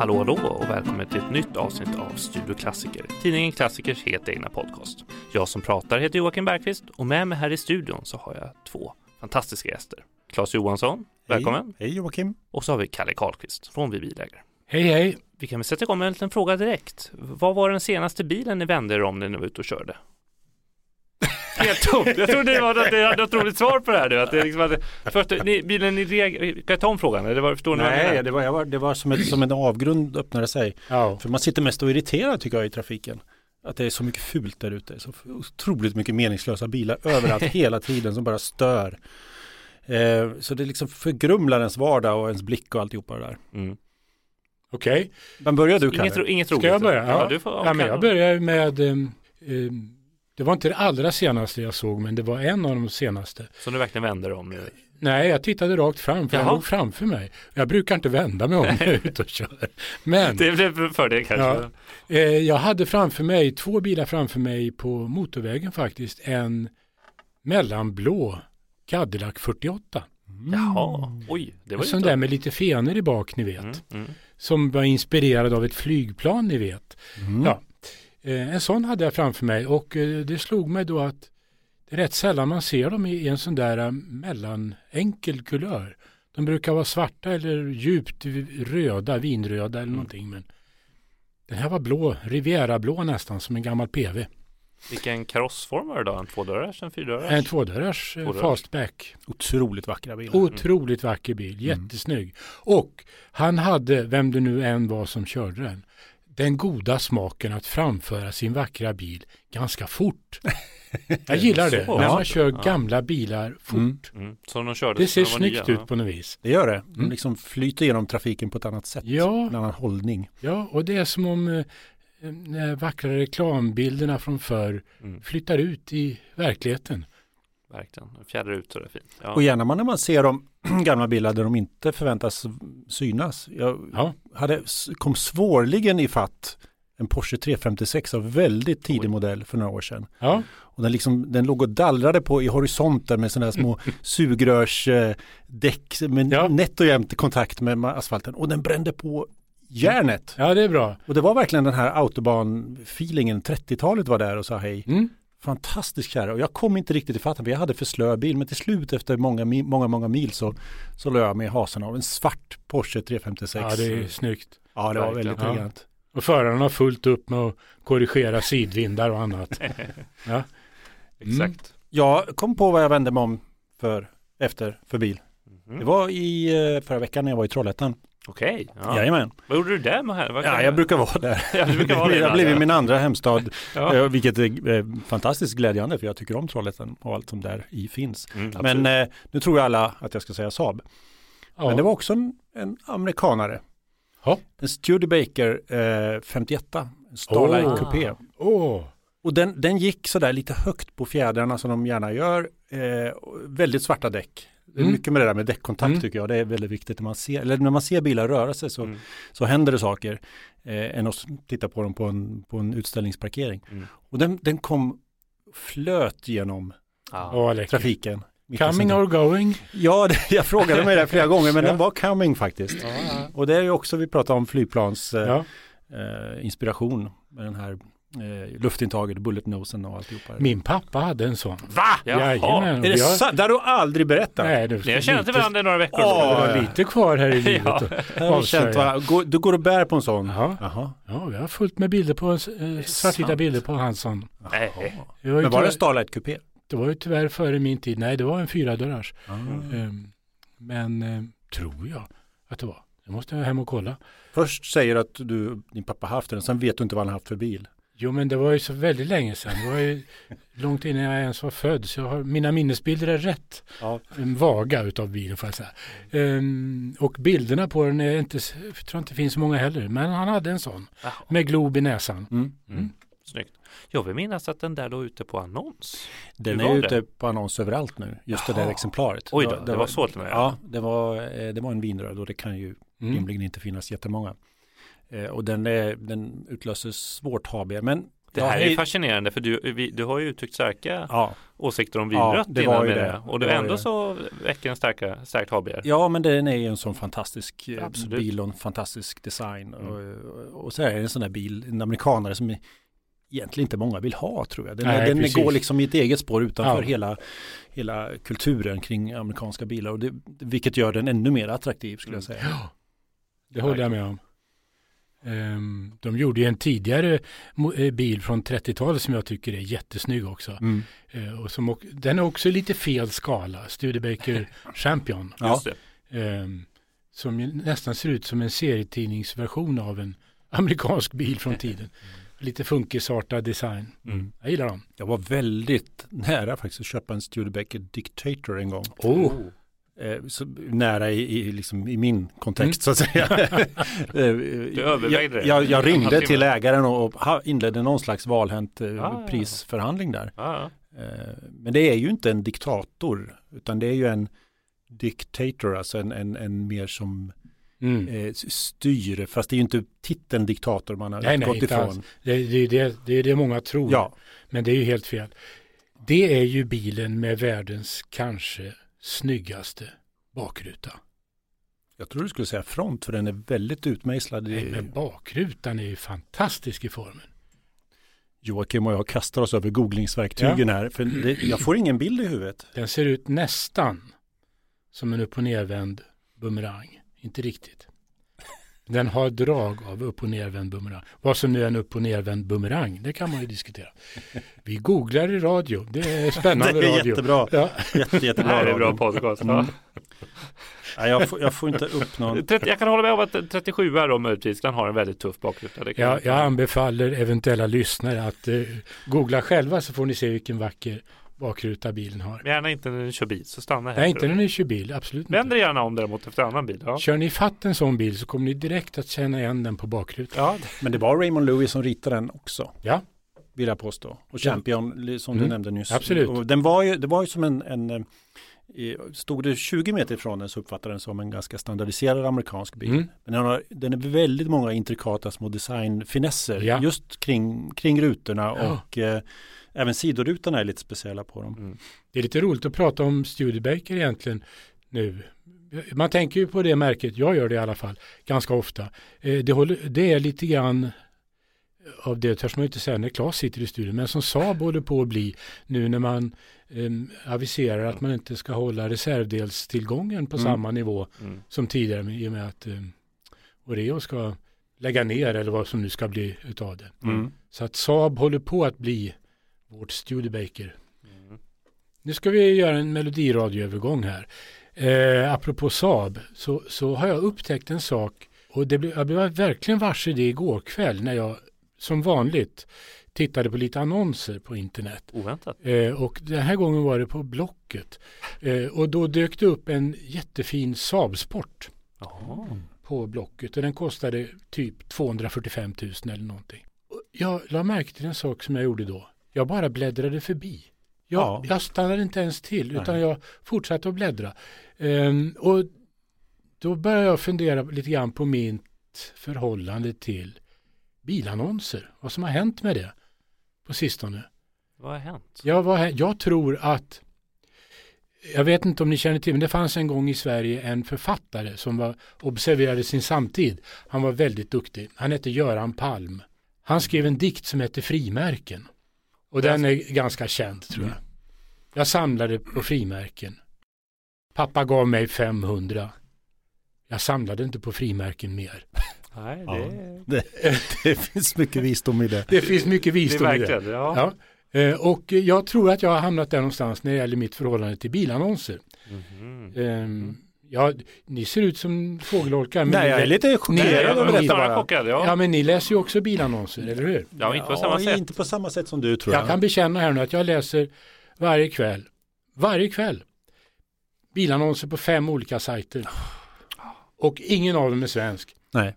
Hallå hallå och välkommen till ett nytt avsnitt av Studio Klassiker, tidningen Klassikers helt egna podcast. Jag som pratar heter Joakim Bergqvist och med mig här i studion så har jag två fantastiska gäster. Claes Johansson, välkommen. Hej, hej Joakim. Och så har vi Kalle Karlqvist från Vi Bilägare. Hej hej! Vi kan väl sätta igång med en liten fråga direkt. Vad var den senaste bilen ni vände er om när ni var ute och körde? Helt tomt. Jag trodde det var att ni hade ett roligt svar på det här nu. Att det liksom hade, först, ni, bilen ni reg... Kan jag ta om frågan? Eller var, förstår ni Nej, det var, jag var, det var som, ett, som en avgrund öppnade sig. Ja. För man sitter mest och irriterar tycker jag i trafiken. Att det är så mycket fult där ute. Så otroligt mycket meningslösa bilar överallt hela tiden som bara stör. Eh, så det liksom förgrumlar ens vardag och ens blick och alltihopa det där. Mm. Okej, Men börjar du Kalle? Inget, inget roligt. ska jag börja? Ja, du får, ja, men jag börjar med, um, um, det var inte det allra senaste jag såg, men det var en av de senaste. Så nu verkligen vänder om nu. Nej, jag tittade rakt fram, för Jaha. jag låg framför mig. Jag brukar inte vända mig om när jag är ute och kör. Men Det blev för det kanske. Ja. eh, jag hade framför mig, två bilar framför mig på motorvägen faktiskt, en mellanblå Cadillac 48. Jaha, oj. Det var En sån där med lite fenor i bak, ni vet. Mm, mm. Som var inspirerad av ett flygplan, ni vet. Mm. Ja. Eh, en sån hade jag framför mig och eh, det slog mig då att det är rätt sällan man ser dem i en sån där eh, mellanenkel kulör. De brukar vara svarta eller djupt röda, vinröda eller någonting. Men den här var blå, Riviera-blå nästan, som en gammal PV. Vilken karossform var det då? En tvådörrars, en fyrdörrars? En tvådörrars Tvådörrars. fastback. Otroligt vackra bilar. Otroligt vacker bil, jättesnygg. Och han hade, vem det nu än var som körde den, den goda smaken att framföra sin vackra bil ganska fort. Jag gillar det, när man kör gamla bilar fort. Mm. Mm. Som de körde Det ser snyggt nya, ut på något vis. Det gör det. De Mm. liksom flyter genom trafiken på ett annat sätt. Ja. En annan hållning. Ja, och det är som om eh, när vackra reklambilderna från förr Mm, flyttar ut i verkligheten. Verkligen. Fjädrar ut så det är fint. Ja. Och gärna man när man ser de gamla bilar där de inte förväntas synas. Jag Ja, hade, kom svårligen i fatt en Porsche 356 av väldigt tidig Oj. modell för några år sedan. ja, Och den, liksom, den låg och dallrade på i horisonten med sådana små sugrörsdäck med Ja. nätt och jämnt kontakt med med asfalten. Och den brände på järnet. ja det är bra. Och det var verkligen den här autobahn-feelingen. 30-talet var där och sa hej. Mm. Fantastisk kärra. Och jag kom inte riktigt i fatten för jag hade för slö bil. Men till slut efter många, många, många mil så, så la jag mig i hasen av en svart Porsche 356. Ja, det är snyggt. Ja, det var väldigt Ja. elegant. Och föraren har fullt upp med att korrigera sidvindar och annat. Ja. Exakt. Jag kom på vad jag vände mig om för, efter för bil. Mhm. Det var i eh, förra veckan när jag var i Trollhättan. Okej. Ja. Jajamän. Vad gjorde du där med här? Ja, jag brukar vara där. Ja, du brukar vara det det har ibland, blivit ja. min andra hemstad, Ja. eh, vilket är eh, fantastiskt glädjande för jag tycker om Trollhättan och allt som där i finns. Mm, Men eh, nu tror jag alla att jag ska säga Saab. Ja. Men det var också en, en amerikanare. Ja. En Studebaker eh, 51, en Starlight Åh. Coupé. Åh, Och den, den gick sådär lite högt på fjädrarna som de gärna gör. Eh, väldigt svarta däck. Det är Mm. mycket med det där med däckkontakt Mm. tycker jag. Det är väldigt viktigt när man ser, eller när man ser bilar röra sig så, Mm. så händer det saker. Eh, än att titta på dem på en, på en utställningsparkering. Mm. Och den, den kom flöt genom läckert. trafiken. Coming or going? Ja, det, jag frågade mig det flera gånger men Ja. den var coming faktiskt. Ja. Och det är ju också, vi pratar om flygplans eh, Ja. eh, inspiration med den här eh, luftintaget, bulletnosen och alltihopa. Min pappa hade en sån. Va? Jaha. Jajamän. Är det har- sant? Det har du aldrig berättat. Nej, du, Ni har känt lite- varandra i några veckor. Åh, Det var lite kvar här i livet. Ja. och känt. Går- Du går och bär på en sån? Jaha. Jaha. Ja, vi har fullt med bilder på, eh, svartvita bilder på Hansson. Nej. Det var, ju Men var det tyvärr, Starlight Coupé? det var ju tyvärr före min tid. Nej, det var en fyradörrars. Mm. Ehm, men eh, tror jag att det var. Jag måste hem och kolla. Först säger du att du, din pappa haft den, sen vet du inte vad han haft för bil. Jo, men det var ju så väldigt länge sedan. Det var ju långt innan jag ens var född. Så jag har, mina minnesbilder är rätt Ja. em, vaga utav bilen får jag säga. Ehm, och bilderna på den är inte, jag tror inte det finns så många heller. Men han hade en sån Jaha. med glob i näsan. Mm. Mm. Snyggt. Jag vill minnas att den där låg ute på annons. Den Hur är var ute det? på annons överallt nu, just det där Jaha. exemplaret. Oj då, det var så till och med. Ja, det var, eh, det var en vinröd och det kan ju Mm. rimligen inte finnas jättemånga. Eh, och den, är, den utlöser svårt HB. Men Det Ja, här är fascinerande för du, vi, du har ju uttryckt starka Ja, åsikter om Ja, vinrött det innan var ju med det. det. Och Det du var ändå det. så väcker en starka, starkt HBR. ja men den är ju en sån fantastisk eh, Absolut. bil och en fantastisk design. Mm. Och, och så är det en sån där bil, en amerikanare som egentligen inte många vill ha tror jag. Den, Nej, den precis. går liksom i ett eget spår utanför Ja. hela, hela kulturen kring amerikanska bilar. Och det, vilket gör den ännu mer attraktiv skulle jag säga. Ja, det håller jag med om. Ehm, de gjorde ju en tidigare eh, bil från 30-talet som jag tycker är jättesnygg också. Mm. Eh, och som, den är också lite fel skala, Studebaker Champion. Ja. Ehm, som nästan ser ut som en serietidningsversion av en amerikansk bil från tiden. Lite funkisartad design. Mm. Jag gillar dem. Jag var väldigt nära faktiskt att köpa en Studebaker Dictator en gång. Oh. Eh, så nära i, i, liksom, i min kontext så att säga. du övervägde det? Jag, jag ringde till ägaren och, inledde någon slags valhänt eh, Ah, prisförhandling där. Ja, Eh, men det är ju inte en diktator utan det är ju en dictator, alltså en, en, en mer som Mm. eh, styr, fast det är ju inte titeln diktator man har Nej, nej, gått inte ifrån. Det, det, det, det är det många tror. Ja, Men det är ju helt fel. Det är ju bilen med världens kanske snyggaste bakruta. jag tror du skulle säga front för den är väldigt utmejslad. i- Nej, men bakrutan är ju fantastisk i formen. Joakim och jag kastar oss över googlingsverktygen här. För det, jag får ingen bild i huvudet. Den ser ut nästan som en upp och nervänd bumerang. Inte riktigt. Den har drag av upp och nervänd bumerang. Vad som nu är en upp och nervänd bumerang, det kan man ju diskutera. Vi googlar i radio. Det är spännande det är radio. jättebra. Ja. Jätte, det jättebra. här är bra radio. podcast. Mm. Ja. Jag, får, jag får inte upp någon. 30, jag kan hålla med om att 37 är då möjligtvis, den har en väldigt tuff bakruta. Det kan Jag, jag anbefaller eventuella lyssnare att eh, googla själva så får ni se vilken vacker bakruta bilen har. Men Gärna inte när ni kör bil, så stanna här. Nej, inte när ni kör bil, absolut Vänd inte. er gärna om däremot efter annan bil. Ja. Kör ni fatt en sån bil så kommer ni direkt att känna igen den på bakrutan. Ja, Men det var Raymond Lewis som ritade den också. Ja. Vill jag påstå. Och Champion som Mm. du nämnde nyss. Absolut. Och den var ju, det var ju som en, en eh, Stod det 20 meter ifrån den så uppfattade den som en ganska standardiserad amerikansk bil. Mm. Men den har, den är väldigt många intrikata små designfinesser Ja. just kring, kring rutorna Ja. och eh, även sidorutorna är lite speciella på dem. Mm. Det är lite roligt att prata om Studebaker egentligen nu. Man tänker ju på det märket, jag gör det i alla fall, ganska ofta. Eh, Det, håller, det är lite grann av det törs man inte säga när Claes sitter i studion, men som Saab håller på att bli nu när man em, aviserar att man inte ska hålla reservdelstillgången på Mm. samma nivå Mm. som tidigare i och med att um, Oreo ska lägga ner eller vad som nu ska bli utav det. Mm. Så att Saab håller på att bli vårt Studebaker. Mm. Nu ska vi göra en melodiradioövergång här. Eh, apropå Saab så, så har jag upptäckt en sak och det blev, jag blev verkligen varse det igår kväll när jag som vanligt tittade på lite annonser på internet. Oväntat. Eh, och den här gången var det på Blocket. Eh, och då dök det upp en jättefin Saab Sport på Blocket och den kostade typ 245 000 eller någonting. Och Jag la märke till en sak som jag gjorde då. Jag bara bläddrade förbi. Jag, Ja. jag stannade inte ens till utan Nej. jag fortsatte att bläddra. Ehm, och då började jag fundera lite grann på mitt förhållande till bilannonser. Vad som har hänt med det på sistone. Vad har hänt? Jag, var, jag tror att, jag vet inte om ni känner till, men det fanns en gång i Sverige en författare som var, observerade sin samtid. Han var väldigt duktig. Han hette Göran Palm. Han skrev en dikt som heter Frimärken. Och den är ganska känd tror jag. Jag samlade på frimärken. Pappa gav mig 500. Jag samlade inte på frimärken mer. Nej, Ja. det, Det finns mycket visdom i det. Det finns mycket det visdom i det. ja. Ja. Eh, Och jag tror att jag har hamnat där någonstans när det gäller mitt förhållande till bilannonser. Mhm. Ehm, Ja, ni ser ut som fågelholkar. Men Nej, jag är lite chockerad över detta bara chockad, ja. ja. men ni läser ju också bilannonser, eller hur? Ja, inte på samma sätt. Inte på samma sätt som du tror jag. Jag kan bekänna här nu att jag läser varje kväll, varje kväll, bilannonser på fem olika sajter. Och ingen av dem är svensk. Nej.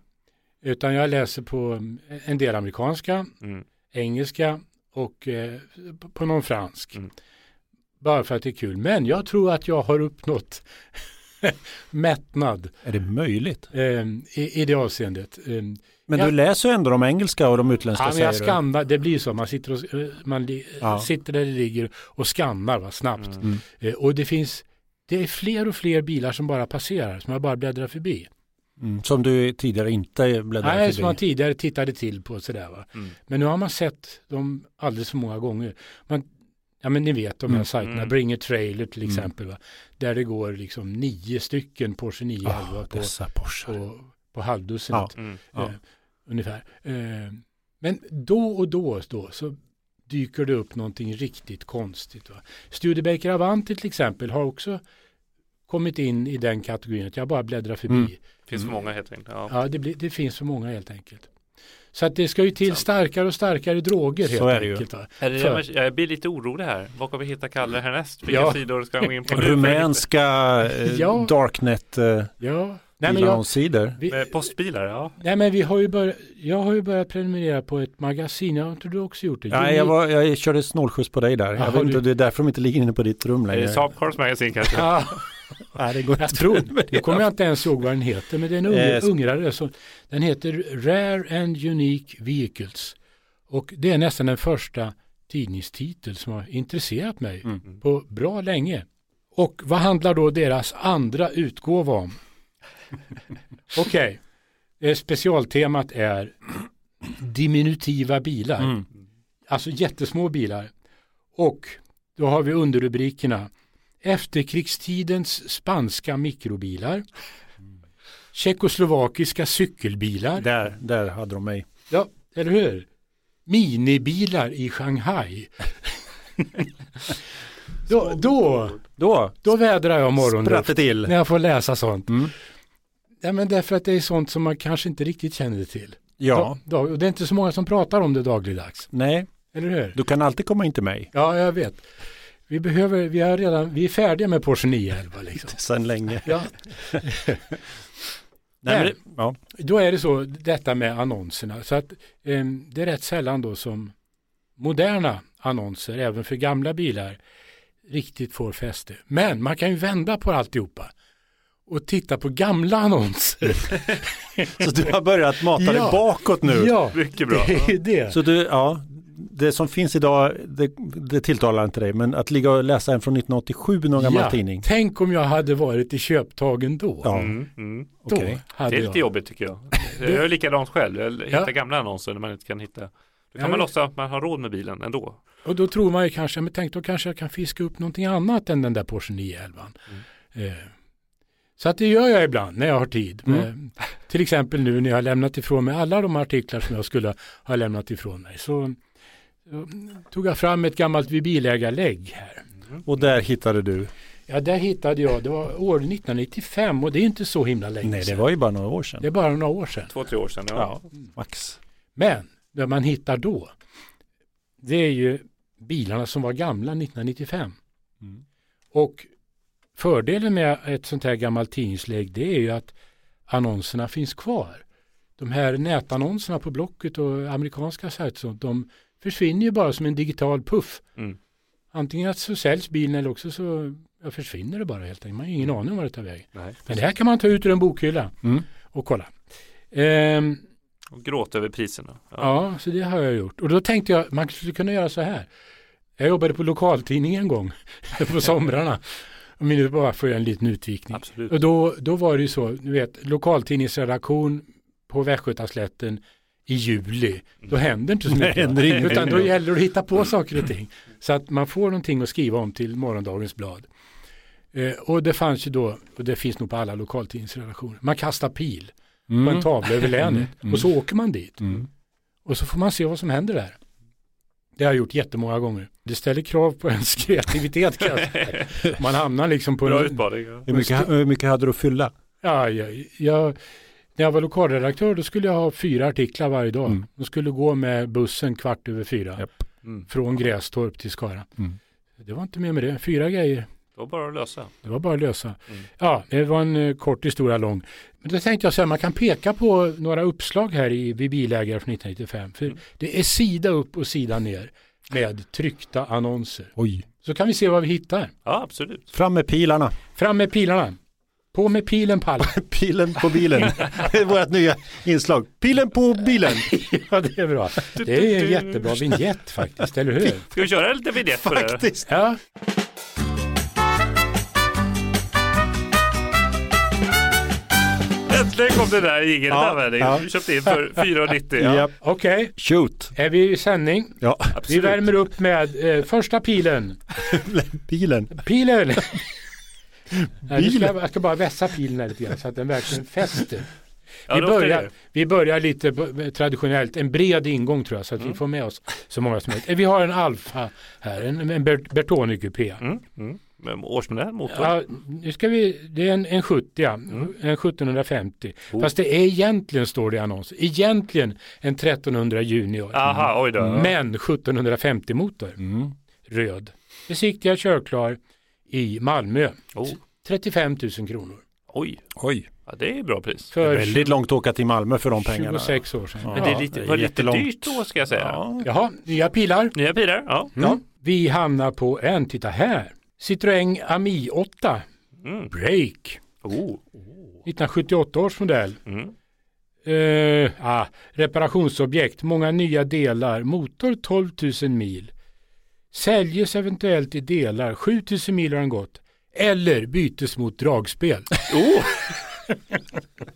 Utan jag läser på en del amerikanska, Mm. engelska och eh, på någon fransk. Mm. Bara för att det är kul. Men jag tror att jag har uppnått mättnad Är det möjligt? eh, i, i det avseendet. Eh, Men Ja. du läser ändå de engelska och de utländska Ja, jag säger du. skannar, det blir så, man sitter, och, eh, man li, Ja. sitter där det ligger och skannar va, snabbt. Mm. Eh, och det finns, det är fler och fler bilar som bara passerar, som jag bara bläddrar förbi. Mm, som du tidigare inte bläddrade Nej, förbi. som man tidigare tittade till på sådär va. Mm. Men nu har man sett dem alldeles för många gånger. Man, ja men ni vet de här Mm. sajterna, Mm. Bring a Trailer till Mm. exempel va. Där det går liksom nio stycken Porsche 911 ah, på, på, på halvdussinet. Mm. Ja. eh, ungefär. Eh, men då och då, då så dyker det upp någonting riktigt konstigt. Va? Studebaker Avanti till exempel har också kommit in i den kategorin att jag bara bläddrar förbi. Mm. Finns för Mm. många helt enkelt. Ja. Ja, det, blir, det finns för många helt enkelt. Så att det ska ju till starkare och starkare droger helt Så är det ju. enkelt. Är det För- jag blir lite orolig här. Vad kommer vi hitta Kalle härnäst? Vilka Ja. sidor ska han gå in på? Rumänska eh, Ja. Darknet eh, Ja. Nej, men jag, sidor. vi, postbilar, ja. nej men vi har ju börjat, jag har ju börjat prenumerera på ett magasin, jag har inte du också gjort det? Nej, jag, var, jag körde snålskjuts på dig där. Jaha, jag vet inte, du- det är därför de inte ligger inne på ditt rum Är längre. det Saab Cars Magazine kanske? Nej, det går jag inte. tror, nu kommer jag inte ens ihåg vad den heter, men det är en Eh, ung, sk- ungrare. Så, den heter Rare and Unique Vehicles. Och det är nästan den första tidningstitel som har intresserat mig Mm. på bra länge. Och vad handlar då deras andra utgåva om? Okej, eh, specialtemat är diminutiva bilar. Mm. Alltså jättesmå bilar. Och då har vi underrubrikerna Efterkrigstidens spanska mikrobilar. Tjeckoslovakiska cykelbilar. Där, där hade de mig. Ja, eller hur? Minibilar i Shanghai. då, då, Då då vädrar jag till. när jag får läsa sånt. Mm. Ja, men därför att det är sånt som man kanske inte riktigt känner till. Ja, dag- och det är inte så många som pratar om det dagligdags. nej, Eller hur? du kan alltid komma in till mig. Ja, jag vet. Vi behöver, vi har redan, vi är färdiga med Porsche 911 liksom. Sen länge. Ja, Nej, det- ja. då är det så, detta med annonserna. Så att eh, det är rätt sällan då som moderna annonser, även för gamla bilar, riktigt får fäste. Men man kan ju vända på alltihopa och titta på gamla annonser. Så du har börjat mata dig Ja. bakåt nu. Ja, Mycket bra. det är det. Så du, ja, det som finns idag, det, det tilltalar inte dig, men att ligga och läsa en från 1987, någon gammal Ja, tidning. Tänk om jag hade varit i köptagen då. Ja, Mm, mm. Då. Det hade är lite jag. jobbigt tycker jag. Jag gör likadant själv. Jag hittar Ja. gamla annonser när man inte kan hitta. Då kan Ja, man men- låtsas att man har råd med bilen ändå. Och då tror man ju kanske, men tänk då kanske jag kan fiska upp någonting annat än den där Porsche 911. Mm. Eh, så att det gör jag ibland när jag har tid. Mm. Eh, till exempel nu när jag har lämnat ifrån mig alla de artiklar som jag skulle ha lämnat ifrån mig. Så, så tog jag fram ett gammalt bilägarlägg här. Och där hittade du, Ja, där hittade jag, det var år 1995 och det är inte så himla länge nej det sedan. var ju bara några år sedan. Det är bara några år sedan. Två, tre år sedan. Ja. Ja, max. Men det man hittar då, det är ju bilarna som var gamla 1995. Mm. Och fördelen med ett sånt här gammalt tidningslägg det är ju att annonserna finns kvar. De här nätannonserna på Blocket och amerikanska sajter de försvinner ju bara som en digital puff. Mm. Antingen att så säljs bilen eller också så ja, försvinner det bara helt enkelt. Man har ingen aning om vad det tar vägen. Nej. Men det här kan man ta ut ur en bokhylla Mm. och kolla. Ehm, Och gråta över priserna. Ja. Ja, så det har jag gjort. Och då tänkte jag, man skulle kunna göra så här. Jag jobbade på lokaltidning en gång på somrarna. Om ni bara får göra en liten utvikning. Absolut. Och då, då var det ju så, du vet, lokaltidningsredaktion på Västgötaslätten i juli. Då händer inte så mycket. va? ingenting Utan då gäller det att hitta på saker och ting. Så att man får någonting att skriva om till morgondagens blad. Eh, och det fanns ju då, och det finns nog på alla lokaltidningsredaktioner, man kastar pil på en tavla över länet Mm. och så åker man dit. Mm. Och så får man se vad som händer där. Det har jag gjort jättemånga gånger. Det ställer krav på ens kreativitet. kan jag säga. Man hamnar liksom på Bra en... utmaning. Ja. Hur, mycket, hur mycket hade du att fylla? Ja, jag, jag, när jag var lokalredaktör då skulle jag ha fyra artiklar varje dag. Mm. De skulle gå med bussen kvart över fyra. Japp. Mm. Från Grästorp till Skara. Mm. Det var inte mer med det. Fyra grejer. Det var bara att lösa. Det var bara att lösa. Mm. Ja, det var en eh, kort historia lång. Men då tänkte jag så här, man kan peka på några uppslag här i vid bilägare från 1995. För Mm. det är sida upp och sida ner med tryckta annonser. Oj. Så kan vi se vad vi hittar. Ja, absolut. Fram med pilarna. Fram med pilarna. På med pilen pallen. Pilen på bilen. Det är vårt nya inslag. Pilen på bilen. ja, det är bra. Det är en jättebra vignett faktiskt, eller hur? Ska vi köra lite vignett på det? Faktiskt. Ja, Äntligen kom det där jingeln Ja, användning. ja. Vi köpte in för 4,90. Ja. Japp. okej. Shoot. Är vi i sändning? Ja, Vi Absolut. värmer upp med eh, första pilen. bilen. Pilen! Nej, ska jag, jag ska bara vässa pilen här lite grann så att den verkligen fäster. Ja, vi, börjar, vi börjar lite traditionellt, en bred ingång tror jag, så att Mm. vi får med oss så många som möjligt. Eh, Vi har en Alfa här, en, en Bert- Bertone-kupé. Mm. Mm. Årsmodell, motor. Ja, nu ska vi, det är en, en 70, ja, Mm. en 1750. Oh. Fast det är egentligen, står det i annonsen, egentligen en 1300 Junior. Aha, oj då. Men 1750 motor, Mm. röd. Besiktigad körklar i Malmö. Oh. 35 000 kronor. Oj, Oj. ja, det är bra pris. För Väldigt långt att åka till Malmö för de pengarna. 26 år sedan. Ja. Men det är lite, det är var lite dyrt då ska jag säga. Ja. Jaha, nya pilar. Nya pilar, ja. Ja. Vi hamnar på en, titta här. Citroën Ami 8 Mm. Break. Oh. 1978 års modell. Mm. Eh, ah, reparationsobjekt, många nya delar, motor 12 000 mil. Säljes eventuellt i delar, 7 000 mil har den gått. Eller bytes mot dragspel. Oh.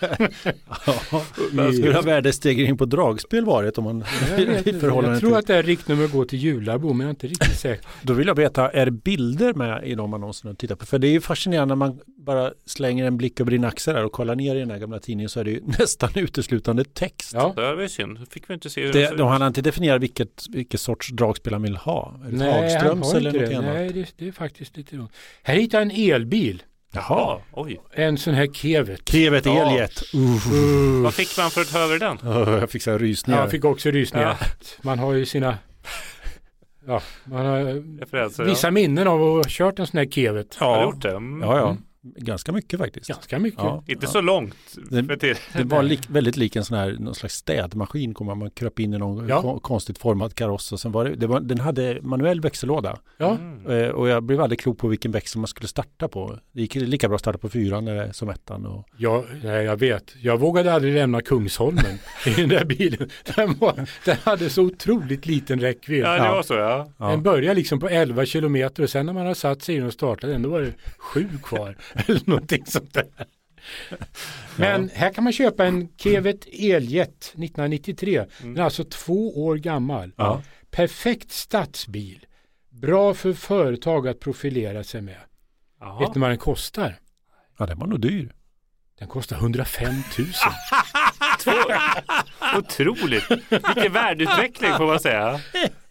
Vad skulle ha värdestegring på dragspel varit om man Jag, vet i förhållande jag tror till... att det här riktnummer går till Jularbo, men jag är inte riktigt säker. Då vill jag veta, är bilder med i de annonserna att titta på? För det är ju fascinerande när man bara slänger en blick över din axel där och kollar ner i den här gamla tidningen så är det ju nästan uteslutande text. Ja. Det var ju synd, fick vi inte se hur det, Det, de har inte definierat vilket, vilket sorts dragspel han vill ha. Är det Nej, Hagströms eller något det. annat? Nej, det, det är faktiskt lite dumt. Här hittar jag en elbil. Jaha. Ja, oj. En sån här Kevet. Kevet Ja. Eljet. Vad fick man för att över den? Uh, jag fick så här rysningar. Ja, jag fick också rysningar. Ja. Man har ju sina ja, man har Referenser, vissa ja. minnen av att ha kört en sån här Kevet. Har du ja. gjort det? Mm. ja, ja. Ganska mycket faktiskt. Ganska mycket. Ja. Inte Ja. så långt. Det-. Det var lik, väldigt lik en sån här någon slags städmaskin. Kommer man kröp in i någon Ja. ko- konstigt formad kaross. Och sen var det, det var, den hade manuell växellåda. Ja. Mm. Eh, och jag blev aldrig klok på vilken växel man skulle starta på. Det gick lika bra att starta på fyran som ettan. Och, Ja, nej, jag vet. Jag vågade aldrig lämna Kungsholmen i den där bilen. Den, var, den hade så otroligt liten räckvidd. Ja, det var så ja. ja. Den började liksom på 11 kilometer och sen när man har satt sig in och startat den då var det sju kvar. Eller någonting sånt där. Men här kan man köpa en Kevet Eljet 1993. Den är alltså två år gammal. Ja. Perfekt stadsbil. Bra för företag att profilera sig med. Jaha. Vet ni vad den kostar? ja, den var nog dyr. Den kostar 105 000. Otroligt. Vilken värdeutveckling får man säga.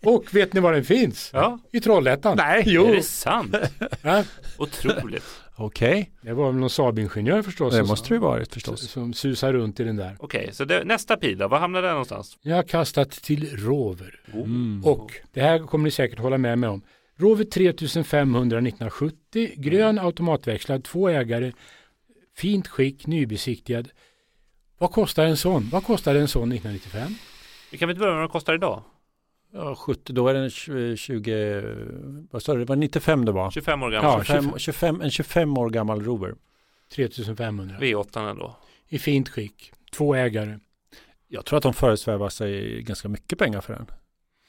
Och vet ni var den finns? Ja. I Trollhättan. Nej. Jo. Är det sant? Ja, Otroligt. Okej, det var väl någon Saab-ingenjör förstås. det som- måste det varit som, förstås. som susar runt i den där. Okej, så det, nästa pil då? Var hamnar den någonstans? Jag har kastat till Rover. Mm. Och det här kommer ni säkert hålla med mig om. Rover 3500 1970, grön automatväxlad, två ägare, fint skick, nybesiktigad. Vad kostar en sån? Vad kostar en sån 1995? Vi kan väl inte börja med vad den kostar idag? Ja, 70, då är den 20, 20 vad sa du, det var 95 det var. 25 år gammal. Ja, 25, 25, en 25 år gammal Rover. 3500 V8 ändå. i fint skick, två ägare. Jag tror att de föresvävar sig ganska mycket pengar för den.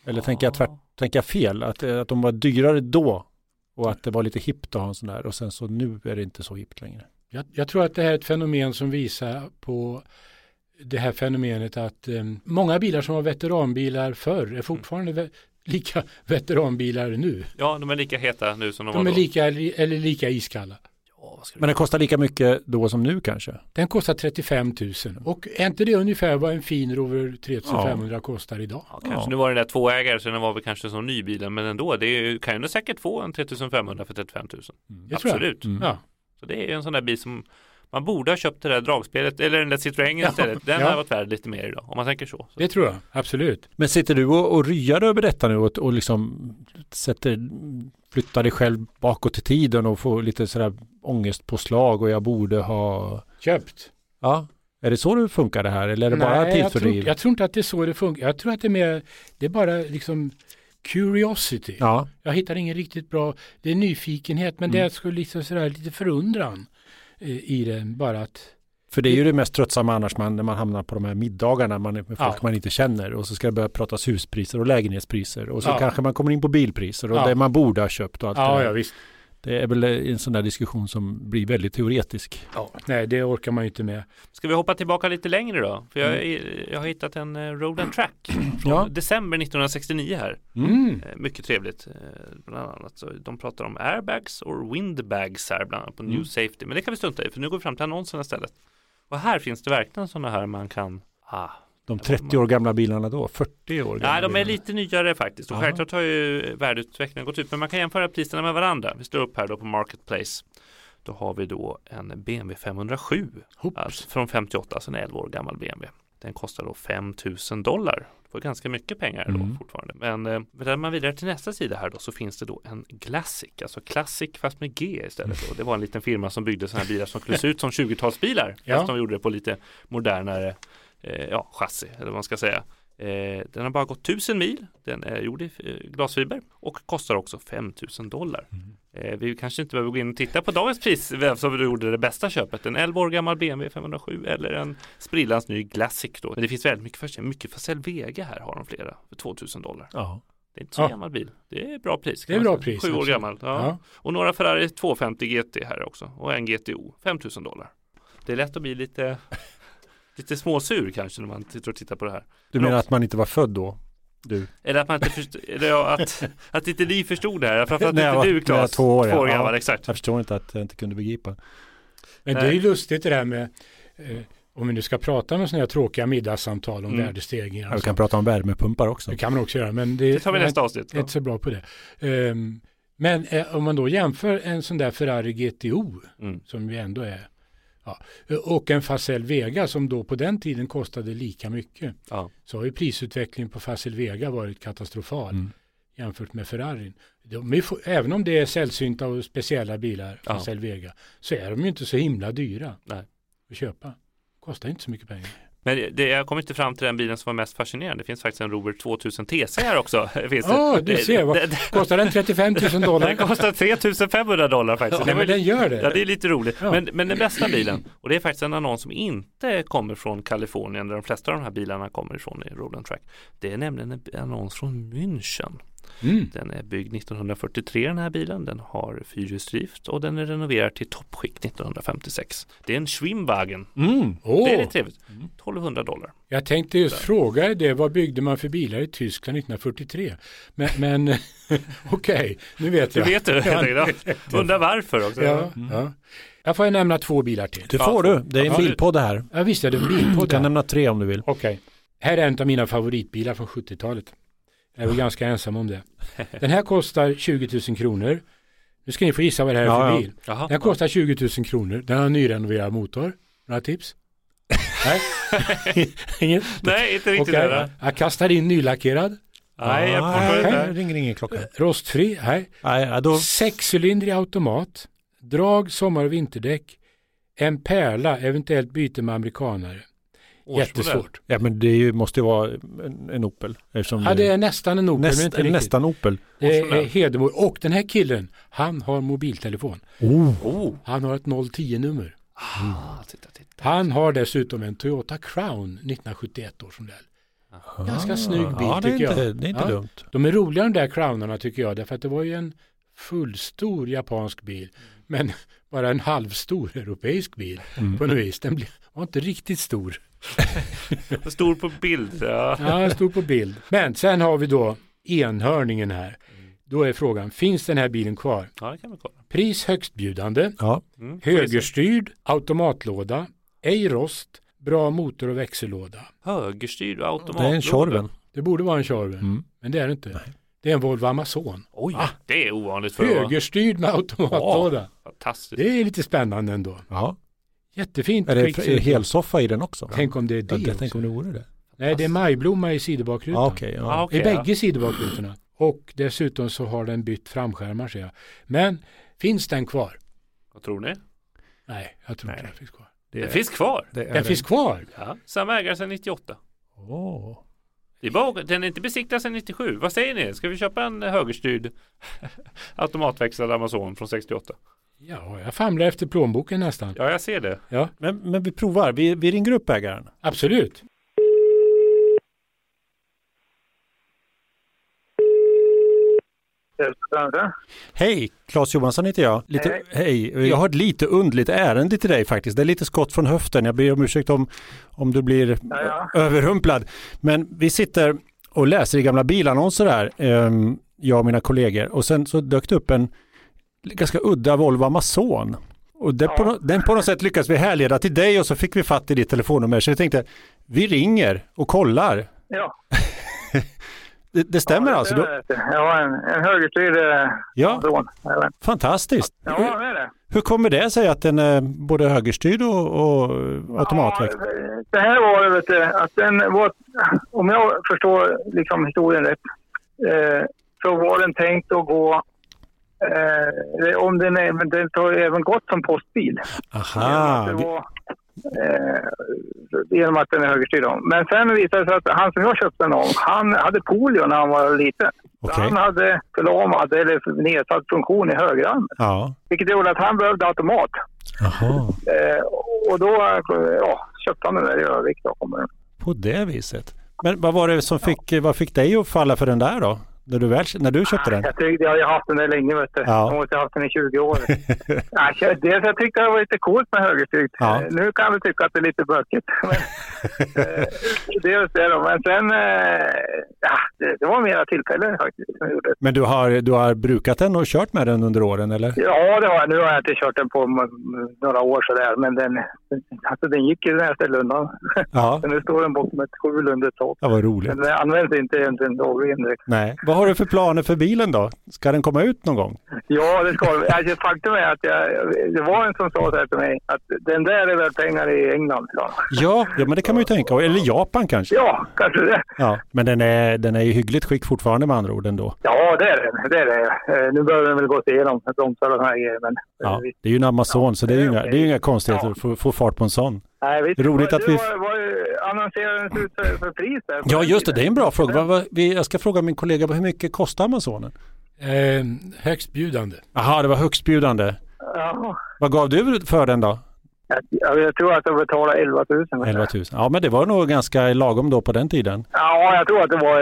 Eller Ja. tänker, jag tvärt, tänker jag fel? Att, eh, att de var dyrare då och att det var lite hippt att ha en sån där och sen så nu är det inte så hippt längre. Jag, jag tror att det här är ett fenomen som visar på det här fenomenet att eh, många bilar som var veteranbilar förr är fortfarande ve- lika veteranbilar nu. Ja, de är lika heta nu som de, De var är då. lika, eller lika iskalla. Ja, Men den kostar lika mycket då som nu kanske? Den kostar 35 000 och är inte det ungefär vad en fin Rover 3500 kostar idag? Ja, kanske. Ja. Nu var den där tvåägare så den var väl kanske som nybilen men ändå. Det är, kan ju säkert få en 3500 för 35 000. Det tror jag. Absolut. Mm. Ja. Så det är ju en sån där bil som man borde ha köpt det där dragspelet eller den där Citroën Ja, istället. Den ja. har varit värd lite mer idag om man tänker så. så. Det tror jag, absolut. Men sitter du och, och ryar över detta nu och, och liksom sätter, flyttar dig själv bakåt i tiden och får lite sådär ångestpåslag och jag borde ha... Köpt. Ja, är det så det funkar det här eller är det bara jag tror, tidsfördriv? jag tror inte att det är så det funkar. Jag tror att det är mer, det är bara liksom Curiosity. Ja, Jag hittar ingen riktigt bra, det är nyfikenhet men Mm. det skulle liksom sådär lite förundran eh, i det. Bara att, för det är ju det mest tröttsamma annars man, när man hamnar på de här middagarna man med folk Ja. man inte känner och så ska det börja pratas huspriser och lägenhetspriser och så Ja. kanske man kommer in på bilpriser och Ja. det man borde ha köpt och allt det ja, där. ja visst. Det är väl en sån där diskussion som blir väldigt teoretisk. Nej, det orkar man ju inte med. Ska vi hoppa tillbaka lite längre då? För jag, jag har hittat en eh, Road and Track från Ja. december 1969 här. Mm. Eh, Mycket trevligt. Eh, Bland annat så de pratar om airbags och windbags här bland annat på Mm. New Safety. Men det kan vi strunta i för nu går vi fram till annonserna istället. Och här finns det verkligen sådana här man kan ah, De 30 år gamla bilarna då, 40 år gamla Nej, de är bilarna. lite nyare faktiskt. Och Aha. självklart har ju värdeutvecklingen gått ut. Men man kan jämföra priserna med varandra. Vi slår upp här då på Marketplace. Då har vi då en BMW 507. Hoops. Alltså från 58, alltså en 11 år gammal BMW. Den kostar då 5000 dollar. Det var ganska mycket pengar då Mm. fortfarande. Men eh, vänder man vidare till nästa sida här då så finns det då en Classic, alltså Classic fast med G istället. Då. Det var en liten firma som byggde sådana här bilar som skulle se ut som 20-talsbilar. Ja. Fast de gjorde det på lite modernare eh, ja, chassi eller vad man ska säga. Eh, den har bara gått 1000 mil, den är gjord i eh, glasfiber och kostar också 5000 dollar. Mm. Eh, vi kanske inte behöver gå in och titta på dagens pris, vem som gjorde det bästa köpet, en 11 år gammal BMW 507 eller en sprillans ny Classic då. Men det finns väldigt mycket för mycket Facel Vega här har de flera för 2000 dollar. Ja. Det är inte så Ja. gammal bil, det är bra pris. Det är bra pris, Sju år gammal. Ja. Ja. Och några Ferrari 250 GT här också och en GTO 5000 dollar. Det är lätt att bli lite Lite småsur kanske när man sitter och tittar på det här. Du Men menar att man inte var född då? Du? Eller att man inte förstod, eller ja, att, att inte ni förstod det här. Framförallt jag inte var- du Claes. två år. Två år Ja. gammal, exakt. Jag förstår inte att jag inte kunde begripa. Men det är ju lustigt det där med, eh, om vi nu ska prata med sådana här tråkiga middagssamtal om Mm. värdestegringar. Jag och kan prata om värmepumpar också. Det kan man också göra, men det, Det tar vi nästa avsnitt. är inte så bra på det. Ehm, men eh, om man då jämför en sån där Ferrari GTO, Mm. som ju ändå är, ja, och en Facel Vega som då på den tiden kostade lika mycket, Ja. så har ju prisutvecklingen på Facel Vega varit katastrofal Mm. jämfört med Ferrarin. De är, även om det är sällsynta och speciella bilar, Ja. Facel Vega, så är de ju inte så himla dyra Nej. att köpa. Kostar inte så mycket pengar. Men det- jag kommer inte fram till den bilen som var mest fascinerande. Det finns faktiskt en Robert 2000 TC här också. Finns det. Ja, du ser. Vad, kostar den 35 000 dollar? Den kostar 3500 dollar faktiskt. Det var men den gör det. Ja, det är lite roligt. Ja. Men, men den bästa bilen, och det är faktiskt en annons som inte kommer från Kalifornien, där de flesta av de här bilarna kommer ifrån i Road and Track. Det är nämligen en annons från München. Mm. Den är byggd 1943 den här bilen. Den har fyrhjulsdrift och den är renoverad till toppskick 1956. Det är en Schwimwagen. Mm. Åh, Det är lite trevligt. 1200 dollar. Jag tänkte just fråga dig det, vad byggde man för bilar i Tyskland 1943? Men, men okej, nu vet Du jag. vet du, ja. Undrar varför också. Ja, ja. Jag får nämna två bilar till. Det får du. Det är en bilpodd det här. Ja, visst är det en bil på Du kan det. nämna tre om du vill. Okej. Här är en av mina favoritbilar från 70-talet. Jag är väl ganska ensam om det. Den här kostar 20 000 kronor. Nu ska ni få gissa vad det här är Ja, för ja. bil. Jaha. Den kostar 20 000 kronor. Den har en nyrenoverad motor. Några tips? Nej? Inget? Nej, inte riktigt Okej. det. Jag kastar in nylackerad. Nej, jag Ah, förstår här inte. ringer ingen klocka. Rostfri. Nej. Nej, ja, då... Sexcylindrig automat. Drag, sommar och vinterdäck. En pärla, eventuellt byte med amerikanare. Årsmodell. Jättesvårt. Ja, men det är ju, måste ju vara en, en Opel. Eftersom Ja, det är nästan en Opel, men näst, inte riktigt. nästan Opel. Det är. Hedemor. Och den här killen, han har mobiltelefon. Oh. Oh. Han har ett 010-nummer. Ah, titta, titta. Han har dessutom en Toyota Crown 1971 års modell. Ganska snygg bil, ja, tycker inte, jag. Det är inte Ja. dumt. De är roliga de där Crownarna tycker jag, därför att det var ju en fullstor japansk bil, men bara en halvstor europeisk bil Mm. på något vis. Den var inte riktigt stor. Stor på bild. Ja. Ja, stod på bild. Men sen har vi då enhörningen här. Då är frågan, finns den här bilen kvar? ja, det kan vi kolla. Pris högstbjudande, Ja, Mm. högerstyrd, automatlåda, ej rost, bra motor och växellåda. Högerstyrd automat. det är en Tjorven. Det borde vara en Tjorven, Mm. men det är det inte. Det är en Volvo Amazon. Oj, Ah. det är ovanligt för Högerstyrd med automatlåda. fantastiskt. Det är lite spännande ändå. Ja. Jättefint Är det det helsoffa i den också? Tänk om det är det Ja, det, tänk om det vore det. Nej, det är majblomma i sidobakrutan. Ja, okej. Ja, ja. okej, I bägge sidobakrutorna. Och dessutom så har den bytt framskärmar ser jag. Men finns den kvar? Vad tror ni? Nej, jag tror inte den finns kvar. Den finns kvar. det Den finns kvar? Ja. Samma ägare sedan 98. Åh. Det är bara, den är inte besiktad sedan 97. Vad säger ni? Ska vi köpa en högerstyrd automatväxlad Amazon från 68? Ja, jag famlar efter plånboken nästan. Ja, jag ser det. Ja, Men, men vi provar, vi, vi ringer upp ägaren. absolut. Hej, Claes Johansson heter jag. Lite, hej. Jag har ett lite undligt ärende till dig faktiskt. Det är lite skott från höften. Jag ber om ursäkt om, om du blir Ja, överrumplad. Men vi sitter och läser i gamla bilannonser här, ehm, jag och mina kollegor. Och sen så dök det upp en ganska udda Volvo Amazon. Och den, på, Ja. nå- den på något sätt lyckas vi härleda till dig och så fick vi fatt i ditt telefonnummer. Så jag tänkte, vi ringer och kollar. Ja. Det, det stämmer ja, alltså? det är det. Ja, en, en högerstyrd eh, ja. Jajamän. fantastiskt. Ja, Hur, det är det. hur kommer det sig att den är både högerstyrd och, och automatväxt? Ja, det här var vet du, att den var, om jag förstår liksom historien rätt, eh, så var den tänkt att gå, eh, om den, är, den har även gått som postbil. Aha, var, eh, genom att den är högerstyrd. Men sen visade det sig att han som jag köpte den av, han hade polio när han var liten. Okej. Han hade förlamad eller nedsatt funktion i högerarmen. Ja, Vilket gjorde att han behövde automat. Eh, och då ja, köpte han den där i den. På det viset. Men vad var det som fick, vad fick dig att falla för den där då? När du, väl, när du köpte den? Jag, tyckte, jag har haft den där länge. Vet du. Ja. Jag måste ha haft den i 20 år. jag- dels jag tyckte det var lite coolt med högerstyrt. Ja. Eh, Nu kan vi tycka att det är lite bökigt. Men, eh, dels det då. Men sen, eh, ja, det, det var mera tillfällen faktiskt som jag gjorde. Men du har, du har brukat den och kört med den under åren eller? Ja, det har jag. Nu har jag inte kört den på några år sådär. Men den, alltså, den gick ju när jag ställde undan. Ja, nu står den bakom ett skjul under ett tak. ja vad roligt. Men den används inte egentligen dagligen direkt. Nej. Vad har du för planer för bilen då? Ska den komma ut någon gång? Ja, det ska det. alltså, Faktum är att jag, det var en som sa så här till mig att den där är väl pengar i England. han. Ja, ja men det kan man ju tänka. Eller Japan kanske? Ja, kanske det. Ja, men den är, den är i hyggligt skick fortfarande med andra ord ändå. Ja, det är det. det, är det. Eh, Nu behöver den väl gå igenom bromsar och här grejer. Men, Ja, det är ju en Amazon så det är ju inga, det är inga konstigheter Ja. att få, få fart på en sån. Nej, visst. roligt att du vi- Var, var, annonserades ut för, för pris där? Ja, just det. Det är en bra fråga. Vad, vad, vi, jag ska fråga min kollega, hur mycket kostar Amazonen? Eh, högstbjudande. Jaha, det var högstbjudande. Ja, Vad gav du för den då? jag, jag tror att jag betalade 11 000. 11 000. Ja, men det var nog ganska lagom då på den tiden. Ja, jag tror att det var,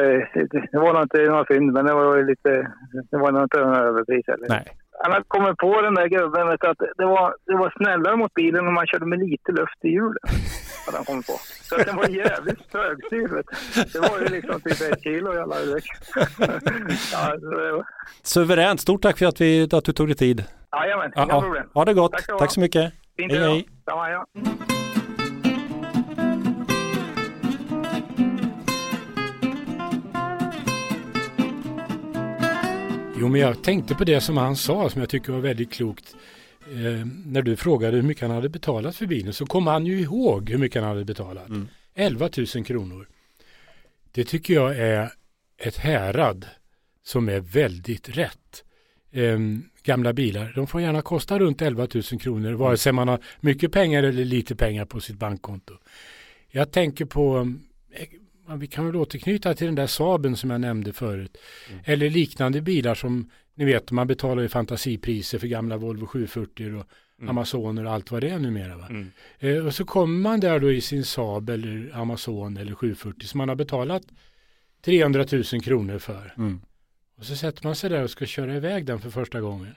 det var nog inte någon synd, men det var ju lite, det var nog inte någon överpris heller. Nej. Han hade kommit på den där gubben vet du, att det var, det var snällare mot bilen om man körde med lite luft i hjulen. Hade han kommit på. Så att den var jävligt trögstyrd. Det var ju liksom typ ett kilo i alla däck. ja, var- Suveränt. Stort tack för att, vi, att du tog dig tid. Jajamän, Ja, inga problem. Ha det gott. Tack Tack så mycket. Fint hej, hej. Samma, ja. Jo, men jag tänkte på det som han sa som jag tycker var väldigt klokt. Eh, när du frågade hur mycket han hade betalat för bilen så kom han ju ihåg hur mycket han hade betalat. Mm. 11 000 kronor. Det tycker jag är ett härad som är väldigt rätt. Eh, gamla bilar, de får gärna kosta runt 11 000 kronor vare sig man har mycket pengar eller lite pengar på sitt bankkonto. Jag tänker på, eh, vi kan väl återknyta till den där Saaben som jag nämnde förut. Eller liknande bilar som, ni vet, man betalar ju fantasipriser för gamla Volvo 740 och Mm. Amazoner och allt vad det är numera. Va? Mm. Eh, och så kommer man där då i sin Saab eller Amazon eller 740 som man har betalat 300 000 kronor för. Mm. Och så sätter man sig där och ska köra iväg den för första gången.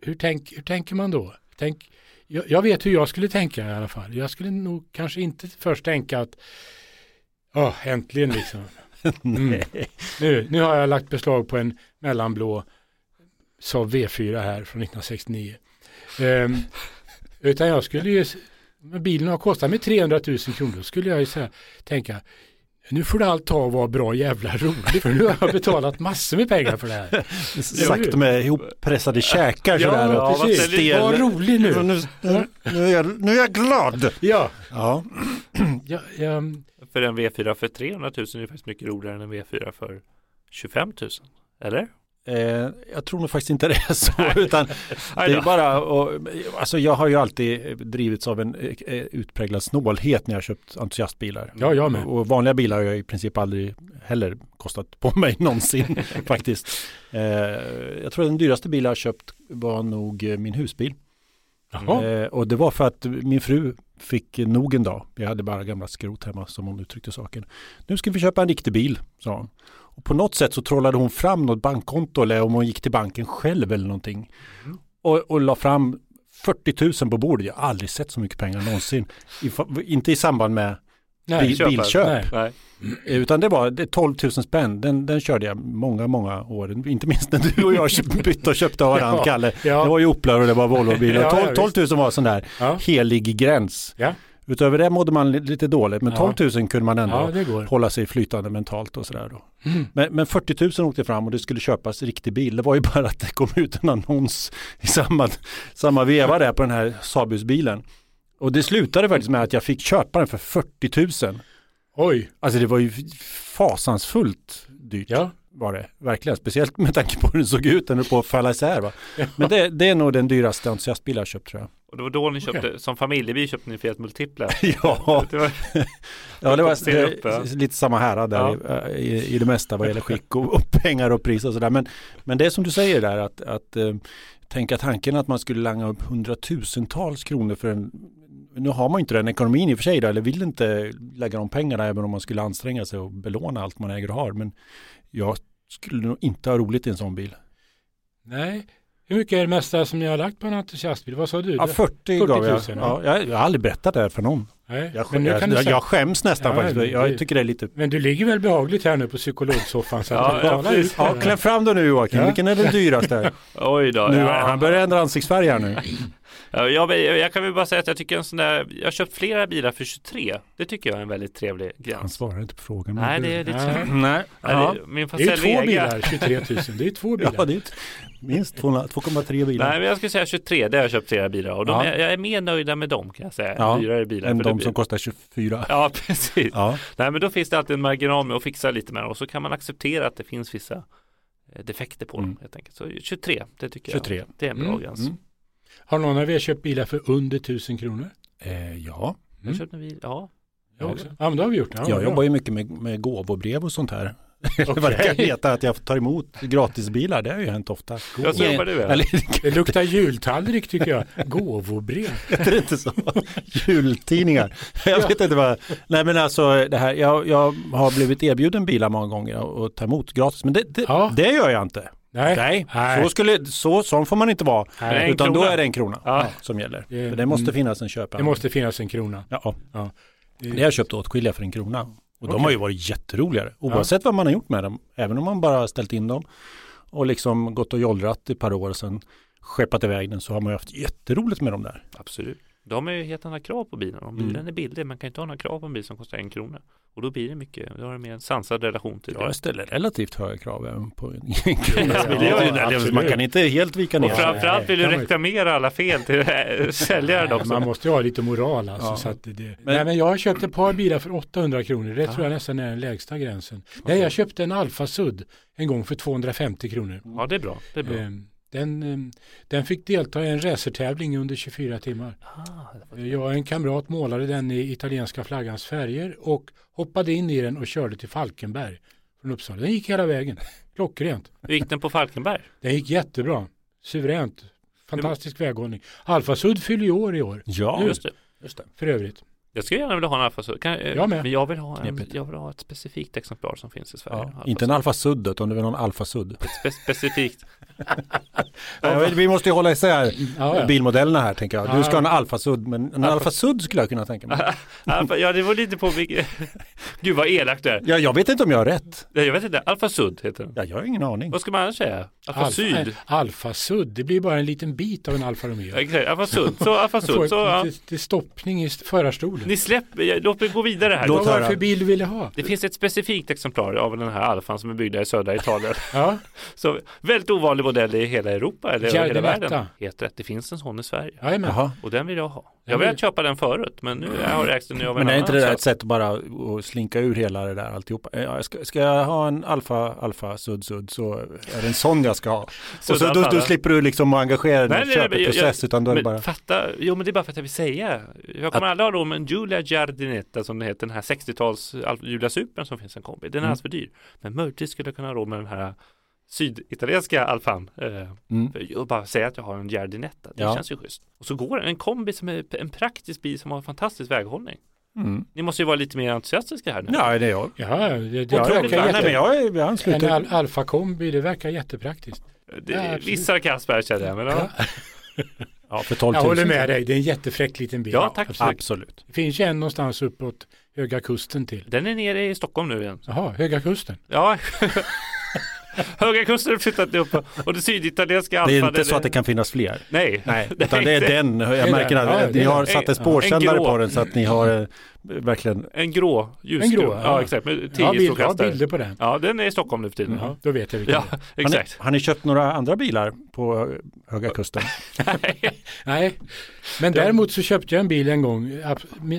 Hur, tänk, hur tänker man då? Tänk, jag, jag vet hur jag skulle tänka i alla fall. Jag skulle nog kanske inte först tänka att ja, äntligen liksom. Mm. Nu, nu har jag lagt beslag på en mellanblå Saab V4 här från 1969. Ehm, utan jag skulle ju, bilen har kostat mig 300 000 kronor, skulle jag ju här, tänka, nu får det allt ta och vara bra jävla roligt, för nu har jag betalat massor med pengar för det här. Sagt med ihoppressade käkar sådär. Ja, och precis. stel. Var rolig nu. Nu, nu, nu, är jag, nu är jag glad. Ja, Ja, ja, ja, För en V4 för 300 000 är faktiskt mycket roligare än en V4 för 25 000. Eller? Eh, jag tror nog faktiskt inte det är så. utan det är bara, och, alltså jag har ju alltid drivits av en eh, utpräglad snålhet när jag har köpt entusiastbilar. Ja, jag med. Och vanliga bilar har jag i princip aldrig heller kostat på mig någonsin faktiskt. Eh, jag tror att den dyraste bilen jag har köpt var nog eh, min husbil. Jaha. Eh, och det var för att min fru fick nog en dag. Jag hade bara gamla skrot hemma som hon uttryckte saken. Nu ska vi köpa en riktig bil, sa hon. Och på något sätt så trollade hon fram något bankkonto eller om hon gick till banken själv eller någonting. Och, och la fram 40 000 på bordet. Jag har aldrig sett så mycket pengar någonsin. I, inte i samband med Nej, bil, köpa. bilköp. Nej. Nej. Utan det var det 12 000 spänn. Den, den körde jag många, många år. Inte minst när du och jag bytte och köpte av varandra, Ja, Kalle. ja. Det var ju Oplar och det var Volvo-bilar. Ja, ja, 12, 12 000 var sån där Ja. helig gräns. Ja. Utöver det mådde man li- lite dåligt, men Ja. 12 000 kunde man ändå hålla sig flytande mentalt och sådär då. Mm. Men, men 40 000 åkte fram och det skulle köpas riktig bil. Det var ju bara att det kom ut en annons i samma, samma veva där på den här Saabhusbilen. Och det slutade faktiskt med att jag fick köpa den för 40 000. Oj, Alltså det var ju fasansfullt dyrt ja. var det. Verkligen, speciellt med tanke på hur den såg ut. Den höll på att falla isär va. Men det, det är nog den dyraste entusiastbil jag köpt tror jag. Och det var då ni köpte, som familjebil köpte ni Fiat Multipla. Ja, Det var, ja det var ja. det, lite samma härad där Ja. i, i, i det mesta vad gäller skick och, och pengar och pris och sådär. Men, men det är som du säger där att, att eh, tänka tanken att man skulle langa upp hundratusentals kronor för en nu har man ju inte den ekonomin i och för sig då, eller vill inte lägga de pengarna även om man skulle anstränga sig och belåna allt man äger och har. Men jag skulle nog inte ha roligt i en sån bil. Nej. Hur mycket är det mesta som ni har lagt på en entusiastbil? Vad sa du? Ja, 40, 40 gav 000, jag. ja. Ja, jag. Jag har aldrig berättat det här för någon. Nej. Jag, men, nu jag, kan du jag, säga, jag skäms nästan Ja, faktiskt. Jag tycker det är lite... men du ligger väl behagligt här nu på psykologsoffan så Ja, ja, precis. Ja, kläm fram då nu Joakim. Ja. Vilken är den dyraste? oj då. nu, ja. Han börjar ändra ansiktsfärg här nu. Ja, jag, jag, kan väl bara säga att jag tycker en sån där, jag har köpt flera bilar för 23. Det tycker jag är en väldigt trevlig Han gräns. svarar inte på frågan. Nej, det är lite Nej. Nej. Ja. det, min Det är två bilar, 23 000. Det är två bilar. Ja, det är minst 200 2,3 bilar. Nej, men jag skulle säga 23, det har jag köpt flera bilar och de Ja. är, jag är mer nöjda med dem kan jag säga. Ja, Dyrare bilar. än de blir- som kostar 24. Ja, precis. Ja. Nej, men då finns det alltid en marginal med att fixa lite med dem och så kan man acceptera att det finns vissa eh, defekter på dem Mm. helt enkelt. Så 23, det tycker 23. jag. Det är en bra Mm, gräns. Mm. Har någon av er köpt bilar för under 1000 kronor? Eh, ja. Jag Mm. köpte en bil, ja. Jag också. Ja, men det har vi gjort. Ja, jag jobbar ju mycket med, med gåvobrev och sånt här. Okej. Det verkar heta att jag tar emot gratisbilar. Det har ju hänt ofta. Jag så jobbar du. Eller Det luktar jultallrik tycker jag. Gåvobrev. heter det inte så? Jultidningar. Jag vet inte vad. Nej men alltså det här. Jag, jag har blivit erbjuden bilar många gånger och och ta emot gratis. Men det, det, Ja. det gör jag inte. Nej. Nej. Så, skulle, så, sån får man inte vara. Nej. Utan då är det en krona Ja. som gäller. Det- det måste mm. finnas en köpare. Det måste finnas en krona. Ja, Ja. det har jag köpt åtskilliga för en krona. Och de Okej. har ju varit jätteroligare. Oavsett vad man har gjort med dem. Även om man bara har ställt in dem. Och liksom gått och jollrat i ett par år och sen skeppat iväg den så har man ju haft jätteroligt med dem där. Absolut. De har ju helt andra krav på bilen. Om Mm. bilen är billig, man kan inte ha några krav på en bil som kostar en krona. Och då blir det mycket, då har det mer en sansad relation till det. Jag ställer relativt höga krav även på en bil. Ja, absolut. man kan inte helt vika ner Och framförallt vill du man ju- reklamera alla fel till eh, säljaren också. Man måste ju ha lite moral alltså. Ja. Så att det, Nej, men jag har köpt ett par bilar för 800 kronor. Det tror jag nästan är den lägsta gränsen. Nej, jag köpte en Alfa Sud en gång för 250 kronor. Ja, det är bra. Det är bra. Ehm, Den, ehm, den fick delta i en racertävling under 24 timmar. Ah, var- Jag och en kamrat målade den i italienska flaggans färger och hoppade in i den och körde till Falkenberg från Uppsala. Den gick hela vägen. Klockrent. Hur gick den på Falkenberg? Den gick jättebra. Suveränt. Fantastisk väghållning. Alfa Sud fyller ju år i år Ja, Just det. just det. för övrigt. Jag skulle gärna vilja ha en Alfa Sud. Kan, eh, Jag med. Men jag vill, ha en, jag vill ha ett specifikt exemplar som finns i Sverige. Ja, Alfa inte en Sud. Alfa Sud utan det är någon Alfa Sud. Spe specifikt. Ja, vi måste ju hålla isär Ja, ja. bilmodellerna här tänker jag. Du ska ha en Ja. Alfa Sud men en Alfa Sud skulle jag kunna tänka mig. Ja, det var lite på vilket... Gud vad elakt du är. Ja, jag vet inte om jag har rätt. Nej, Jag vet inte. Alfa Sud heter den. Ja, jag har ingen aning. Vad ska man annars säga? Alfa Alfa, Syd? nej, Alfa Sud, det blir bara en liten bit av en Alfa Romeo. Ja, Exakt, Alfa Sud. Så Alfa Sud. Så, ja. lite, lite stoppning i förarstolen. Ni släpper, ja, låt mig gå vidare här. Låt Vad var det för bil du ville ha? Det finns ett specifikt exemplar av den här Alfan som är byggda i södra Italien. Ja, Så väldigt ovanlig modell i hela Europa eller hela Giardinetta. världen. Helt rätt, det finns en sån i Sverige. Jajamän. Jaha. Och den vill jag ha. Jag vill köpa den förut, men nu jag har jag ägt den nu av en Men är inte det där så ett sätt att bara att slinka ur hela det där alltihopa? Ja, jag ska, ska jag ha en alfa, alfa, sudd, sudd så är det en sån jag ska ha. Och så, då, då slipper du liksom engagera dig i köpeprocess utan då är det bara... fatta, jo men det är bara för att jag vill säga. Jag kommer aldrig ha råd med en Giulia Giardinetta som det heter, den här 60-tals Al- Giulia Supern som finns en kombi. Den är Mm. alldeles för dyr. Men möjligtvis skulle jag kunna ha råd med den här syditalienska Alfan. Eh, Mm. och bara säga att jag har en Giardinetta. Det Ja. känns ju schysst. Och så går den, en kombi som är en praktisk bil som har fantastisk väghållning. Mm. Ni måste ju vara lite mer entusiastiska här nu. Ja, det är jag. Ja, det, det Ja, verkar jag, nej, men jätte... jag, är- jag En ansluter. al Alfa-kombi, det verkar jättepraktiskt. Det Ja, är absolut. viss sarkasm här känner jag. Men, ja. Ja, för 12 000. Jag håller med dig, det är en jättefräck liten bil. Ja, tack. Absolut. Absolut. Det finns ju en någonstans uppåt Höga Kusten till. Den är nere i Stockholm nu igen. Jaha, Höga Kusten. Ja. Höga kusten har flyttat upp. Och det syditalienska Det är inte så att det kan finnas fler. Nej, Nej, utan det är den. Jag är märker att ni har satt en spårsändare på den så att ni har verkligen En grå ljusgrå. En grå, ja. ja. exakt. Med tio bild, jag har bilder på den. Ja, den är i Stockholm nu för tiden. Ja, då vet jag vilken Ja, det är. har ni, exakt. har ni köpt några andra bilar på Höga Kusten? Nej, men däremot så köpte jag en bil en gång.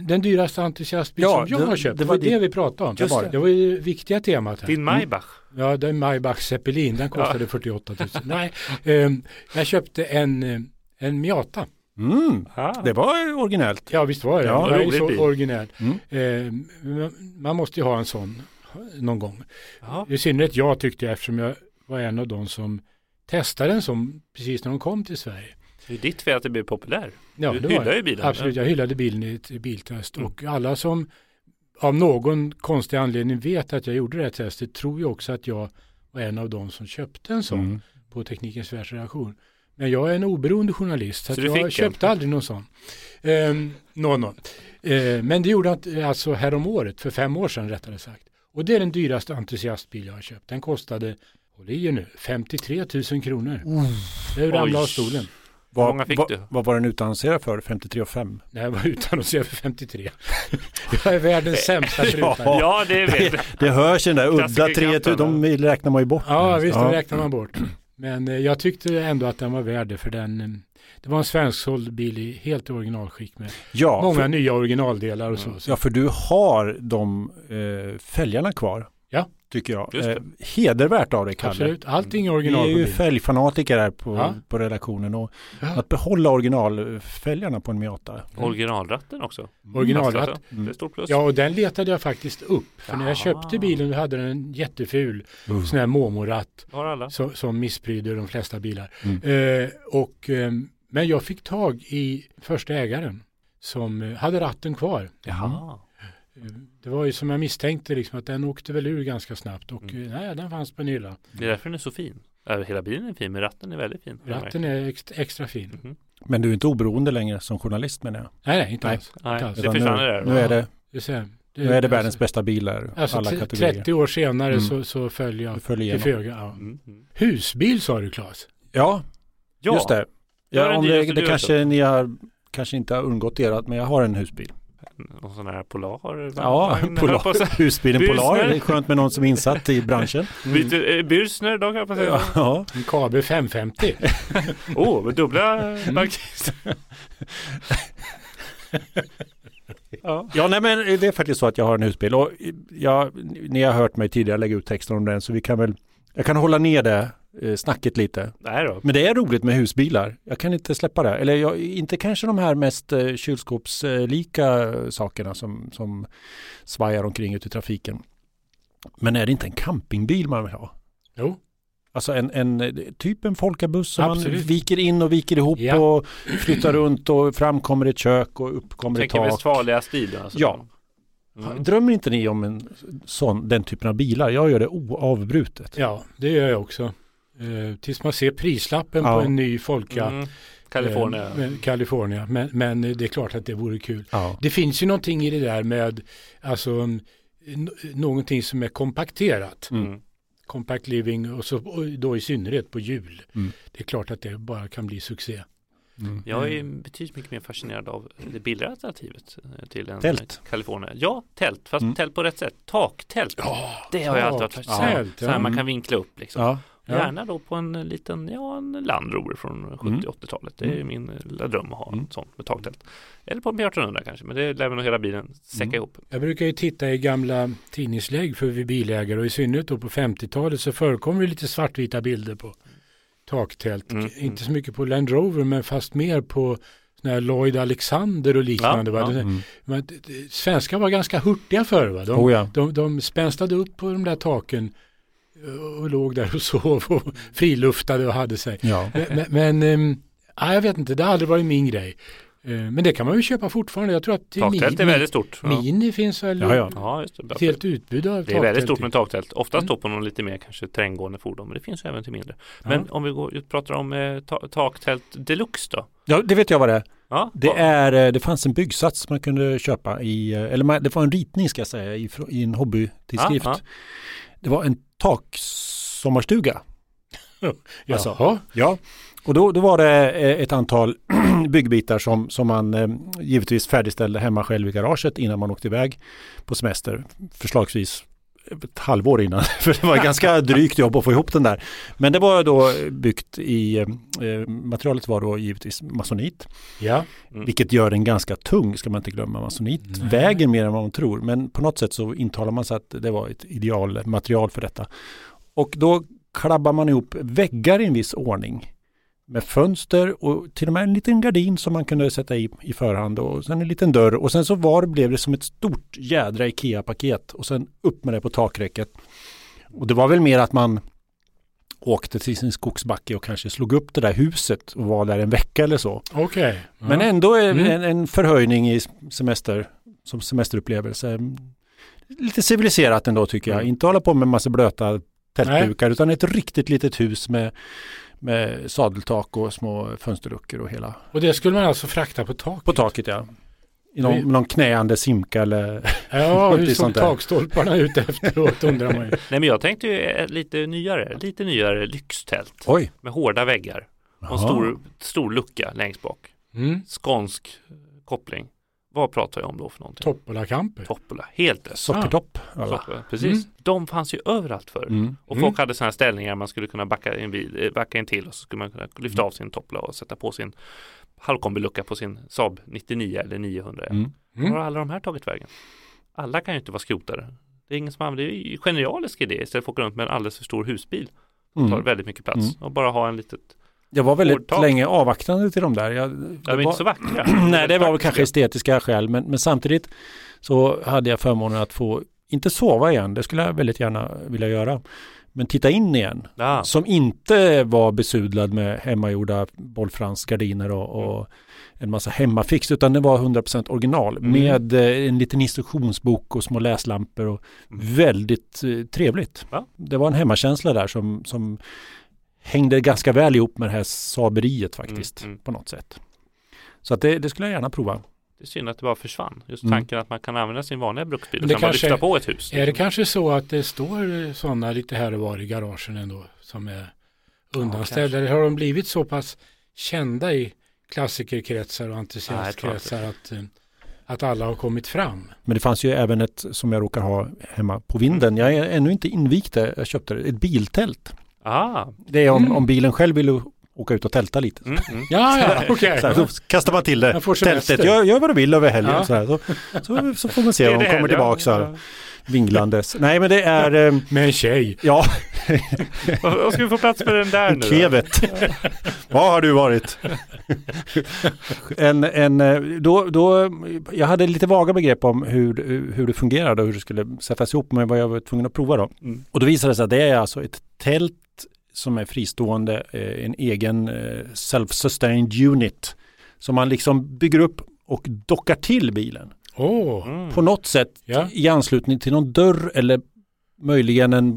Den dyraste entusiastbil Ja, som jag det- har köpt. det Det var det din- vi pratade om. Det, var, det. det var ju viktiga temat här. Din Maybach. Ja, det är Maybach Zeppelin. Den kostade 48 000. Nej, ehm, jag köpte en, eh, en Miata. Mm, Ah. det var originellt. Ja, visst var det. Ja, är rolig så bil. originell. Mm. Ehm, man måste ju ha en sån någon gång. Ja. I synnerhet jag tyckte jag eftersom jag var en av de som testade en sån precis när de kom till Sverige. Det är ditt fel att det blev populär. Ja, du det hyllar var ju bilen. Absolut, jag hyllade bilen i ett biltest Mm. och alla som av någon konstig anledning vet att jag gjorde det här testet tror ju också att jag var en av de som köpte en sån Mm. på Teknikens världsredaktion. Men jag är en oberoende journalist så, Så att en? jag köpte aldrig någon sån. Ehm, någon, någon. Ehm, men det gjorde jag alltså här om året, för fem år sedan rättare sagt. Och det är den dyraste entusiastbil jag har köpt. Den kostade, håll i er nu, 53 000 kronor. Det ramlade av stolen. Vad, många fick vad, du? vad var den utannonserad för? 53 och 5? Nej, jag var utannonserad för 53. jag är världens sämsta Ja. prutare. Ja, det vet jag. Det hörs den där udda Klassikerknappen, 3000, de räknar man ju bort. Ja, visst, Ja. det räknar man bort. Men eh, jag tyckte ändå att den var värd det, för den, eh, det var en svensksåld bil i helt originalskick med Ja, många för, nya originaldelar och så. så. ja, för du har de eh, fälgarna kvar. Ja. Tycker jag. Eh, hedervärt av dig, Kalle. Absolut, allting är Vi original är på ju fälgfanatiker här på, Ja. på redaktionen och Ja. att behålla originalfälgarna på en Miata. Originalratten också. Originalratt. Alltså, Det är stort plus. Ja, och den letade jag faktiskt upp. För när jag köpte bilen då hade den en jätteful Mm. sån här Momo-ratt Har alla. som, som misspryder de flesta bilar. Mm. Eh, och, ehm, men jag fick tag i första ägaren som eh, hade ratten kvar. Jaha. Det var ju som jag misstänkte, liksom, att den åkte väl ur ganska snabbt och Mm. eh, nej, den fanns på en hylla. Det är därför den är så fin. Hela bilen är fin, men ratten är väldigt fin. Ratten är ext- extra fin. Mhm. Men du är inte oberoende längre som journalist menar jag. Nej, nej, inte Nej. alls. Nej, Inte alls. det försvann nu, det där. nu är det, Det, nu är det alltså- världens bästa bilar. Alltså alla kategorier. 30 år senare Mm. så, så följer jag följer till föga. Ja. Mm. mm. Husbil sa du Claes? Ja, Ja, just det. Det Ja, om det, det kanske ni har kanske inte har undgått er att- men jag har en husbil. Någon sån här Polar. Ja. Polar, husbilen Polar. Det är skönt med någon som är insatt i branschen. Byter, eh, Bürstner då kan jag säga. Ja, En KB 550. Åh, oh, med dubbla bankister. ja. ja nej, men det är faktiskt så att jag har en husbil. Och jag, ni har hört mig tidigare lägga ut texten om den så vi kan väl jag kan hålla ner det snacket lite. Nej då. Men det är roligt med husbilar. Jag kan inte släppa det. Eller jag, inte kanske de här mest eh, kylskåpslika sakerna som, som svajar omkring ute i trafiken. Men är det inte en campingbil man vill ha? Jo, Alltså en, en typ en folkabuss som man Absolut. viker in och viker ihop Ja. och flyttar runt och fram kommer ett kök och upp kommer ett Tänker tak. Westfalia stil alltså. Ja. Mm. Drömmer inte ni om en sån, den typen av bilar? Jag gör det oavbrutet. ja det gör jag också. Eh, tills man ser prislappen Ja. på en ny Folka. Mm. California. Eh, med California. Men, men det är klart att det vore kul. Ja. Det finns ju någonting i det där med alltså, n- någonting som är kompakterat. Mm. Compact living och, så, och då i synnerhet på jul. Mm. Det är klart att det bara kan bli succé. Mm. Jag är betydligt mycket mer fascinerad av det billigare alternativet eh, till en Tält. California. Ja, tält, fast Mm. tält på rätt sätt. Taktält. det har jag alltid varit fascinerad av. Tält, Så här ja. man kan vinkla upp liksom. Ja. Ja. Gärna då på en liten, ja en Land Rover från 70-80-talet. Det är Mm. min lilla dröm att ha Mm. en sån med taktält. Eller på en P1800 kanske, men det lär väl nog hela bilen säcka Mm. ihop. Jag brukar ju titta i gamla tidningslägg för vi bilägare och i synnerhet då på 50-talet så förekommer det lite svartvita bilder på taktält. Mm, Inte så mycket på Land Rover men fast mer på här Lloyd Alexander och liknande. Ja, va? ja. Det- Mm. Men, svenskar var ganska hurtiga förr. Va? De, Oh ja. de, de spänstade upp på de där taken och låg där och sov och friluftade och hade sig. ja. Men, men, ja, jag vet inte, det har aldrig varit min grej. Eh, Men det kan man ju köpa fortfarande. Jag tror att Taktält är väldigt stort. Ja, Mini finns väl Ja, ja. ja just det. ett helt utbud av Det är väldigt stort med taktält. Oftast Mm. på någon lite mer kanske terränggående fordon. Men det finns även till mindre. Ja. Men om vi går, ut- pratar om eh, ta, taktält deluxe då? ja, det vet jag vad det är. Ja, Det, är, eh, det fanns en byggsats man kunde köpa i, eh, eller man- det var en ritning ska jag säga, i, i en hobbytidskrift. Ja, Det var en taksommarstuga. Alltså, Jaha, Ja, och då, då var det eh, ett antal byggbitar som, som man eh, givetvis färdigställde hemma själv i garaget innan man åkte iväg på semester. Förslagsvis ett halvår innan, för det var ganska drygt jobb att få ihop den där. Men det var då byggt i, eh, materialet var då givetvis masonit, ja. Mm. vilket gör den ganska tung, ska man inte glömma. Masonit Nej. väger mer än vad man tror, men på något sätt så intalar man sig att det var ett idealmaterial för detta. Och då klabbar man ihop väggar i en viss ordning med fönster och till och med en liten gardin som man kunde sätta i i förhand och sen en liten dörr och sen så var blev det som ett stort jädra IKEA-paket och sen upp med det på takräcket. Och det var väl mer att man åkte till sin skogsbacke och kanske slog upp det där huset och var där en vecka eller så. Okej. Ja. Men ändå en, Mm. en, en förhöjning i semester som semesterupplevelse. Lite civiliserat ändå tycker jag. Mm. Inte hålla på med massa blöta tältdukar utan ett riktigt litet hus med, med sadeltak och små fönsterluckor och hela. Och det skulle man alltså frakta på tak? På taket ja. I någon, Vi- någon knäande simka eller Ja, hur såg takstolparna ut efteråt undrar man ju. Nej men jag tänkte ju eh, lite nyare, lite nyare lyxtält oj. med hårda väggar och en stor, stor lucka längst bak. Mm. Skånsk koppling. Vad pratar jag om då för någonting? Toppolakamper. Toppola, helt rätt. Sockertopp. Toppola, Precis. Mm. De fanns ju överallt förr. Mm. Och Mm. folk hade sådana ställningar man skulle kunna backa in, bil, eh, backa in till och så skulle man kunna lyfta av sin toppla och sätta på sin halvkombilucka på sin Saab 99 eller 900. Mm. Var har Mm. alla de här tagit vägen? Alla kan ju inte vara skrotare. Det är ingen som använder, det är ju en genialisk idé istället för att åka runt med en alldeles för stor husbil. Tar Mm. väldigt mycket plats Mm. och bara ha en litet, Jag var väldigt Hårdtak. länge avvaktande till de där. Jag, de var- inte så vackra. Nej, det var väl kanske estetiska skäl, men, men samtidigt så hade jag förmånen att få, inte sova igen, det skulle jag väldigt gärna vilja göra, men titta in igen. Ja. Som inte var besudlad med hemmagjorda bollfransgardiner och, och en massa hemmafix, utan det var 100% original Mm. med eh, en liten instruktionsbok och små läslampor och Mm. väldigt eh, trevligt. Ja. Det var en hemmakänsla där som, som hängde ganska väl ihop med det här saberiet faktiskt Mm, mm. på något sätt. Så att det, det skulle jag gärna prova. Det är synd att det bara försvann. Just Mm. tanken att man kan använda sin vanliga bruksbil och det kanske- lyfta på ett hus. Är det kanske så att det står sådana lite här och var i garagen ändå som är undanställda? Eller har de blivit så pass kända i klassikerkretsar och entusiastkretsar att, eh, att alla har kommit fram? Men det fanns ju även ett som jag råkar ha hemma på vinden. Jag är ännu inte invigt det. Jag köpte det. Ett biltält. Ah, Det är om, Mm. om bilen själv vill åka ut och tälta lite. mm, mm. Ja, ja, okej. Så här, då kastar man till det. Tältet. Gör, gör vad du vill över helgen. Ja. Så, här. Så, så, så får man se om de kommer tillbaka så här, vinglandes. Nej men det är, eh, Med en tjej. ja, Vad ska vi få plats med den där nu kevet. Var har du varit? en, en, eh, då, då, jag hade lite vaga begrepp om hur, hur det fungerade och hur det skulle sättas ihop men vad jag var tvungen att prova då. Mm. Och då visade det sig att det är alltså ett tält som är fristående, eh, en egen eh, self-sustained unit som man liksom bygger upp och dockar till bilen Åh, Mm. på något sätt Ja. i anslutning till någon dörr eller möjligen en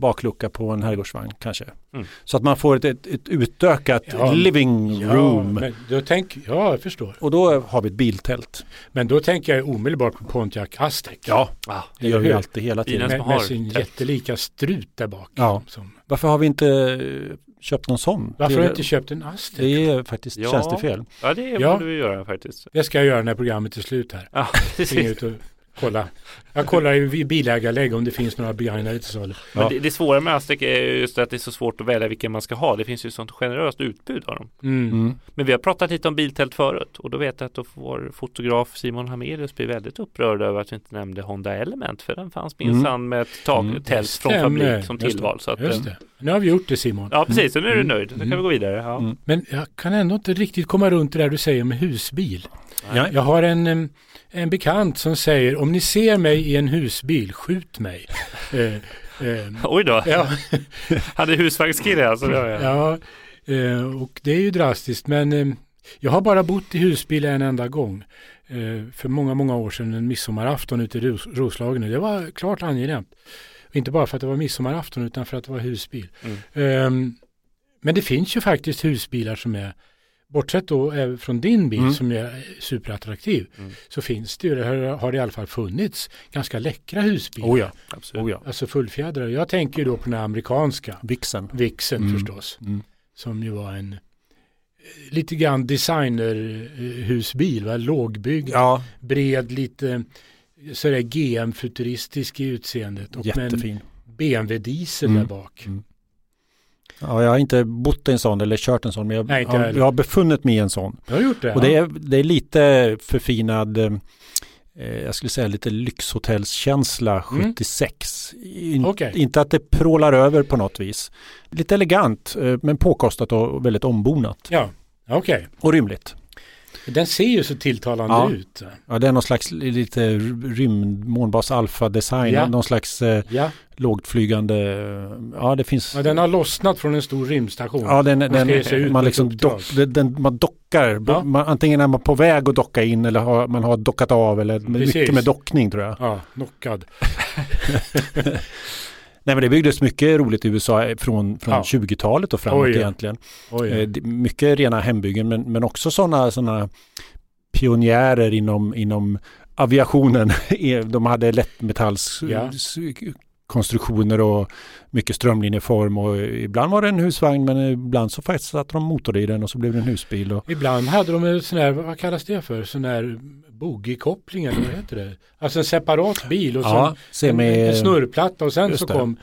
baklucka på en herrgårdsvagn kanske. Mm. Så att man får ett, ett, ett utökat Ja, living ja, room. men då tänk, ja, jag förstår. Och då har vi ett biltält. Men då tänker jag omedelbart på Pontiac Aztec. Ja, Ah, det gör vi alltid hela tiden. Med, har med sin tält. jättelika strut där bak. Ja. Som, Varför har vi inte eh, köpt någon sån? varför har du inte köpt en Aztec? Det är faktiskt Ja. tjänstefel. ja, det Ja. borde vi göra faktiskt. Det ska jag göra när programmet är slut här. Ja, precis. Och kolla. Jag kollar i bilägarlägg om det finns några begagnade till salu. Men Ja. det, det svåra med Aztec är just att det är så svårt att välja vilken man ska ha. Det finns ju sånt generöst utbud av dem. Mm. Mm. Men vi har pratat lite om biltält förut och då vet jag att då vår fotograf Simon Hamelius blir väldigt upprörd över att vi inte nämnde Honda Element för den fanns minsann med ett tag, Mm. tält från fabrik som tillval. Så att, Just eh, det. Nu har vi gjort det Simon. Ja precis, så nu är du Mm. nöjd. Då kan Mm. vi gå vidare. Ja. Mm. Men jag kan ändå inte riktigt komma runt det där du säger med husbil. Ja. Jag har en, en bekant som säger om ni ser mig i en husbil, skjut mig. eh, eh, Oj då, ja, är husvagnskille alltså. Det ja eh, och det är ju drastiskt men eh, jag har bara bott i husbil en enda gång. Eh, för många, många år sedan en midsommarafton ute i Ros- Roslagen. Det var klart angenämt. Inte bara för att det var midsommarafton utan för att det var husbil. Mm. Ehm, men det finns ju faktiskt husbilar som är, bortsett då eh, från din bil Mm. som är superattraktiv, Mm. så finns det ju, det har, har det i alla fall funnits, ganska läckra husbilar. Oh ja, Absolut. oh ja. Alltså fullfjädrade. Jag tänker ju då på den amerikanska, Vixen. Vixen Mm. förstås, Mm. som ju var en eh, lite grann designerhusbil, va? lågbyggd, Ja, bred, lite sådär GM-futuristisk i utseendet och med en jättefin. BMW-diesel Mm. där bak. Mm. Ja, jag har inte bott i en sån eller kört en sån, men jag, Nej, har, jag har befunnit mig i en sån. Jag har gjort det. Och ja. det är, det är lite förfinad, eh, jag skulle säga lite lyxhotellskänsla Mm. 76. In, Okej. Inte att det prålar över på något vis. Lite elegant, eh, men påkostat och väldigt ombonat. Ja, okej. Och rymligt. Den ser ju så tilltalande Ja. ut. Ja, det är någon slags lite rymd, månbas alfa-design, Ja. någon slags eh, Ja, lågtflygande, eh, ja det finns ja den har lossnat från en stor rymdstation. Ja, den, den, man, liksom dock, den, man dockar. Ja. Man, antingen är man på väg att docka in eller har, man har dockat av eller Precis. mycket med dockning tror jag. Ja, knockad. Nej men det byggdes mycket roligt i USA från, från Ja. 20-talet och framåt Oj, ja. egentligen. Oj, Eh, Mycket rena hembyggen men, men också sådana såna pionjärer inom, inom aviationen. De hade lättmetallskonstruktioner och mycket strömlinjeform och ibland var det en husvagn men ibland så faktiskt satte de motor i den och så blev det en husbil. Och, Ibland hade de en sån här, vad kallas det för, sån här bogeykoppling eller vad heter det? Alltså en separat bil och ja, så en, semi... en snurrplatta och sen så det. kom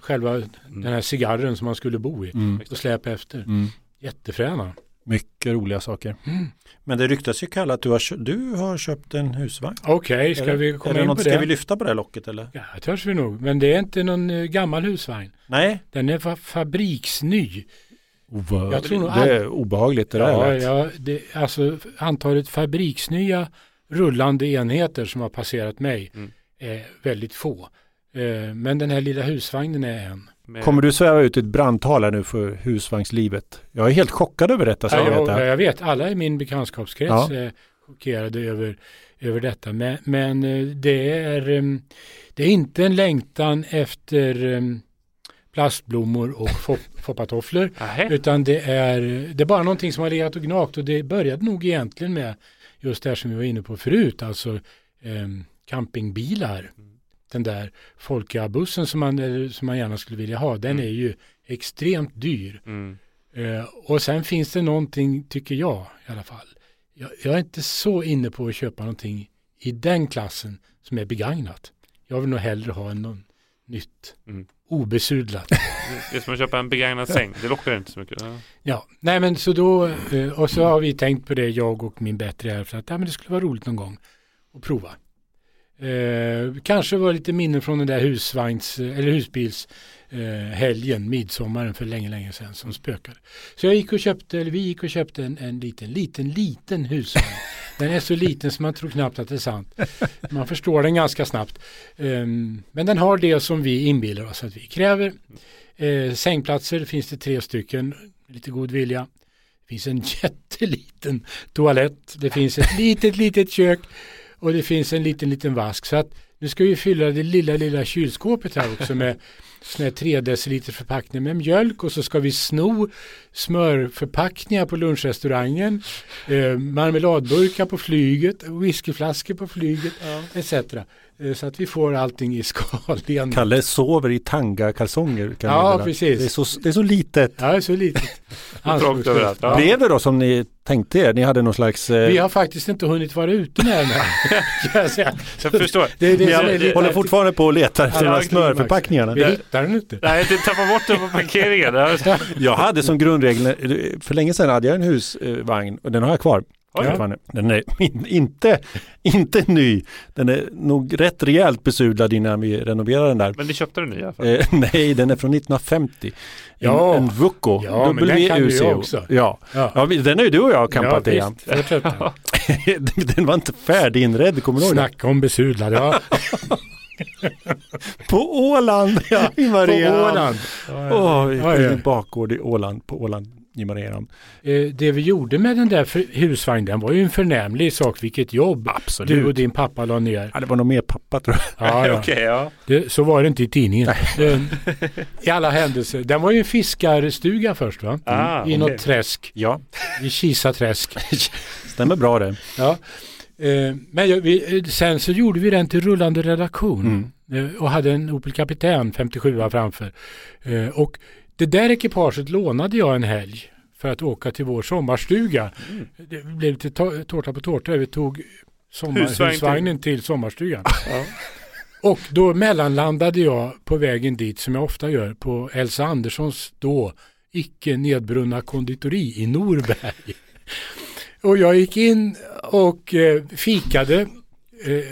själva den här cigarren som man skulle bo i Mm, och släpa efter. mm. Jättefräna. Mycket roliga saker. Mm. Men det ryktas ju Kalle att du har, du har köpt en husvagn. Okej, ska Är det- vi komma in något, på Ska det? vi lyfta på det locket eller? Ja, det törs vi nog. Men det är inte någon eh, gammal husvagn. Nej. Den är fa- fabriksny. Obehagligt. Jag tror nog det är obehagligt det där Ja, ja det, alltså antalet fabriksnya rullande enheter som har passerat mig Mm. är väldigt få. Eh, Men den här lilla husvagnen är en. Kommer du sväva ut ett brandtal här nu för husvagnslivet? Jag är helt chockad över detta. Så Ja, jag jag, vet jag vet, alla i min bekantskapskrets Ja. är chockerade över, över detta. Men, men eh, det, är, det är inte en längtan efter plastblommor och fop- foppatofflor. Utan det är, det är bara någonting som har legat och gnagt och det började nog egentligen med just det här som vi var inne på förut, alltså eh, campingbilar. Den där Folka-bussen som man, som man gärna skulle vilja ha, den Mm. är ju extremt dyr. Mm. Eh, och sen finns det någonting, tycker jag i alla fall. Jag, jag är inte så inne på att köpa någonting i den klassen som är begagnat. Jag vill nog hellre ha en någon nytt, Mm. Obesudlat. Det är som att köpa en begagnad säng. Det lockar inte så mycket. Ja. Ja, nej men så då, eh, och så har vi tänkt på det, jag och min bättre hälft, att ja, men det skulle vara roligt någon gång att prova. Eh, kanske var lite minnen från den där husvagns, eller husbils eh, helgen, midsommaren för länge, länge sedan som spökade. Så jag gick och köpte, eller vi gick och köpte en, en liten, liten, liten husvagn. Den är så liten så man tror knappt att det är sant. Man förstår den ganska snabbt. Ehm, men den har det som vi inbillar oss att vi kräver. Eh, sängplatser finns det tre stycken, lite god vilja. Det finns en jätteliten toalett, det finns ett litet, litet kök och det finns en liten, liten vask. Så att nu ska vi fylla det lilla, lilla kylskåpet här också med såna här 3 deciliter förpackningar med mjölk och så ska vi sno smörförpackningar på lunchrestaurangen, eh, marmeladburkar på flyget, whiskyflaskor på flyget etc. Eh, så att vi får allting i skal igen. Kalle sover i tanga-kalsonger. kan jag Ja, meddela. precis. Det är, så, det är så litet. Ja, så litet. Trångt överallt. Ja. Blev det då som ni tänkte er? Ni hade någon slags... Eh, Vi har faktiskt inte hunnit vara ute med den här. jag. Jag förstår. Det är det är har- lite- håller fortfarande på och letar efter de här smörförpackningarna. Vi hittar den inte. Nej, du tappar bort den på parkeringen. Ja. Jag hade som grundregel, för länge sedan hade jag en husvagn och den har jag kvar. Oj. Den är in, inte, inte ny. Den är nog rätt rejält besudlad innan vi renoverade den där. Men ni köpte den nya. Eh, nej, den är från 1950. En, Ja. en Vucco. Ja, men den kan du ju också. Ja. Ja. Ja, den har ju du och jag campat i. ja. Fortsätt. den var inte färdiginredd, kommer du ihåg? Snacka om besudlad. Ja, På Åland ja, i på Mariehamn. Åland. På ja. en bakgård i Åland, på Åland i Mariehamn. Eh, Det vi gjorde med den där husvagnen var ju en förnämlig sak. Vilket jobb Absolut. du och din pappa la ner. Ja, det var nog mer pappa tror jag. Ja, ja. Okej, ja. Det, så var det inte i tidningen. I alla händelser. Den var ju en fiskarstuga först va? Ah, I okej. något träsk. Ja, I Kisa träsk. stämmer bra det. Ja. Eh, Men vi, eh, sen så gjorde vi den till rullande redaktion. Mm. Och hade en Opel Kapitän 57 framför. Eh, Och det där ekipaget lånade jag en helg för att åka till vår sommarstuga. Mm. Det blev lite tårta på tårta. Vi tog sommar, Husvagn till- husvagnen till sommarstugan. Ja. Och då mellanlandade jag på vägen dit som jag ofta gör på Elsa Anderssons då icke nedbrunna konditori i Norberg. Och jag gick in och eh, fikade eh,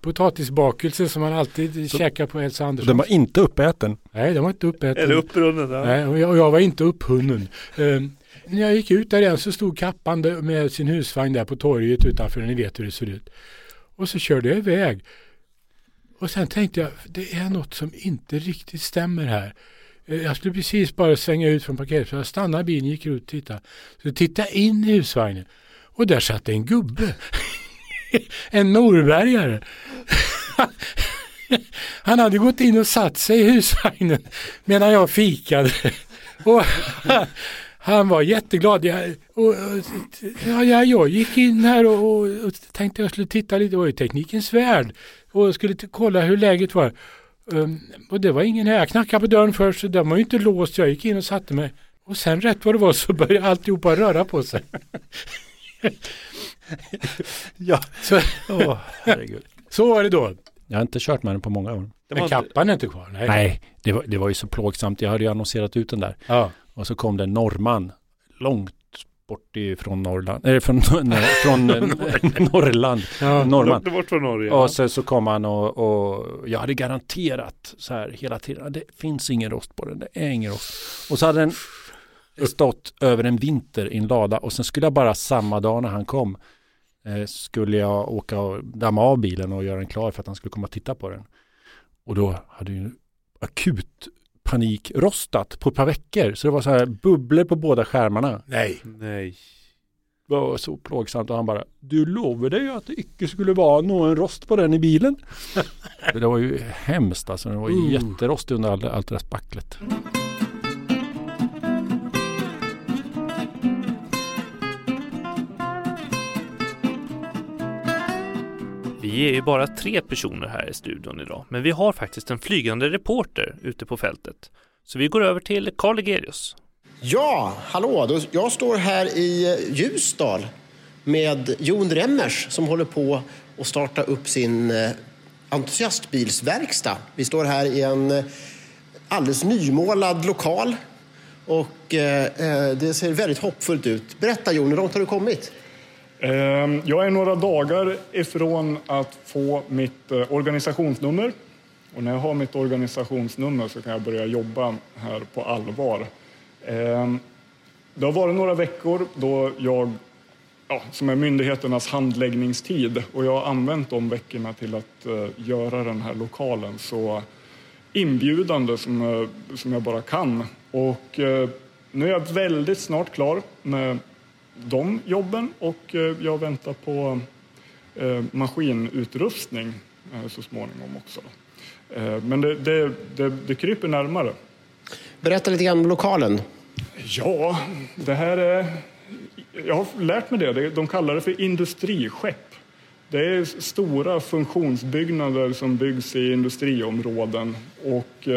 potatisbakelse som man alltid käkar på Elsa Andersson. den var inte uppäten. Nej, den var inte uppäten. Eller upprunnen. Ja. Nej, och jag, och jag var inte upphunnen. Eh, när jag gick ut där igen så stod kappan med sin husvagn där på torget utanför. Ni vet hur det ser ut. Och så körde jag iväg. Och sen tänkte jag, det är något som inte riktigt stämmer här. Eh, Jag skulle precis bara svänga ut från parkeringsplatsen. Jag stannade bilen, gick ut och tittade. Så tittade in i husvagnen. Och där satt en gubbe. en norrbergare. Han hade gått in och satt sig i husvagnen medan jag fikade. Och han, han var jätteglad. Jag, och, och, ja, ja, jag gick in här och, och, och tänkte jag skulle titta lite. Det var ju teknikens värld. Och skulle kolla hur läget var. Um, och det var ingen här. Jag knackade på dörren först så den var ju inte låst. Jag gick in och satte mig. Och sen rätt vad det var så började alltihopa röra på sig. Ja. Så, Åh, herregud. så var det då. Jag har inte kört med den på många år. Men kappan är inte kvar. Nej. Nej, det var, det var ju så plågsamt. Jag hade ju annonserat ut den där. Ja. Och så kom det en norrman långt bort ifrån Norrland. Eller från, nej, från Norrland. Ja. Norrman. Långt bort från Norge. Och sen så kom han och, och jag hade garanterat så här hela tiden. Det finns ingen rost på den. Det är ingen rost. Och så hade den stått över en vinter i en lada och sen skulle jag bara samma dag när han kom skulle jag åka och damma av bilen och göra den klar för att han skulle komma och titta på den. Och då hade ju akut panik rostat på ett par veckor. Så det var så här bubblor på båda skärmarna. Nej. Nej. Det var så plågsamt och han bara Du lovade ju att det icke skulle vara någon rost på den i bilen. det var ju hemskt alltså. Den var ju Uh. jätterostig under allt, allt det där spacklet. Vi är ju bara tre personer här i studion idag, men vi har faktiskt en flygande reporter ute på fältet. Så vi går över till Karl Egerius. Ja, hallå. Jag står här i eh, Ljusdal med Jon Remmers som håller på att starta upp sin eh, entusiastbilsverkstad. Vi står här i en eh, alldeles nymålad lokal och det ser väldigt hoppfullt ut. Berätta Jon, hur långt har du kommit? Ehm, jag är några dagar ifrån att få mitt eh, organisationsnummer. Och när jag har mitt organisationsnummer så kan jag börja jobba här på allvar. Ehm, det har varit några veckor då jag, ja, som är myndigheternas handläggningstid och jag har använt de veckorna till att eh, göra den här lokalen så inbjudande som, eh, som jag bara kan. Och nu är jag väldigt snart klar med de jobben och eh, jag väntar på eh, maskinutrustning eh, så småningom också. Men det, det, det, det kryper närmare. Berätta lite grann om lokalen. Ja, det här är... Jag har lärt mig det. De kallar det för industriskepp. Det är stora funktionsbyggnader som byggs i industriområden. Och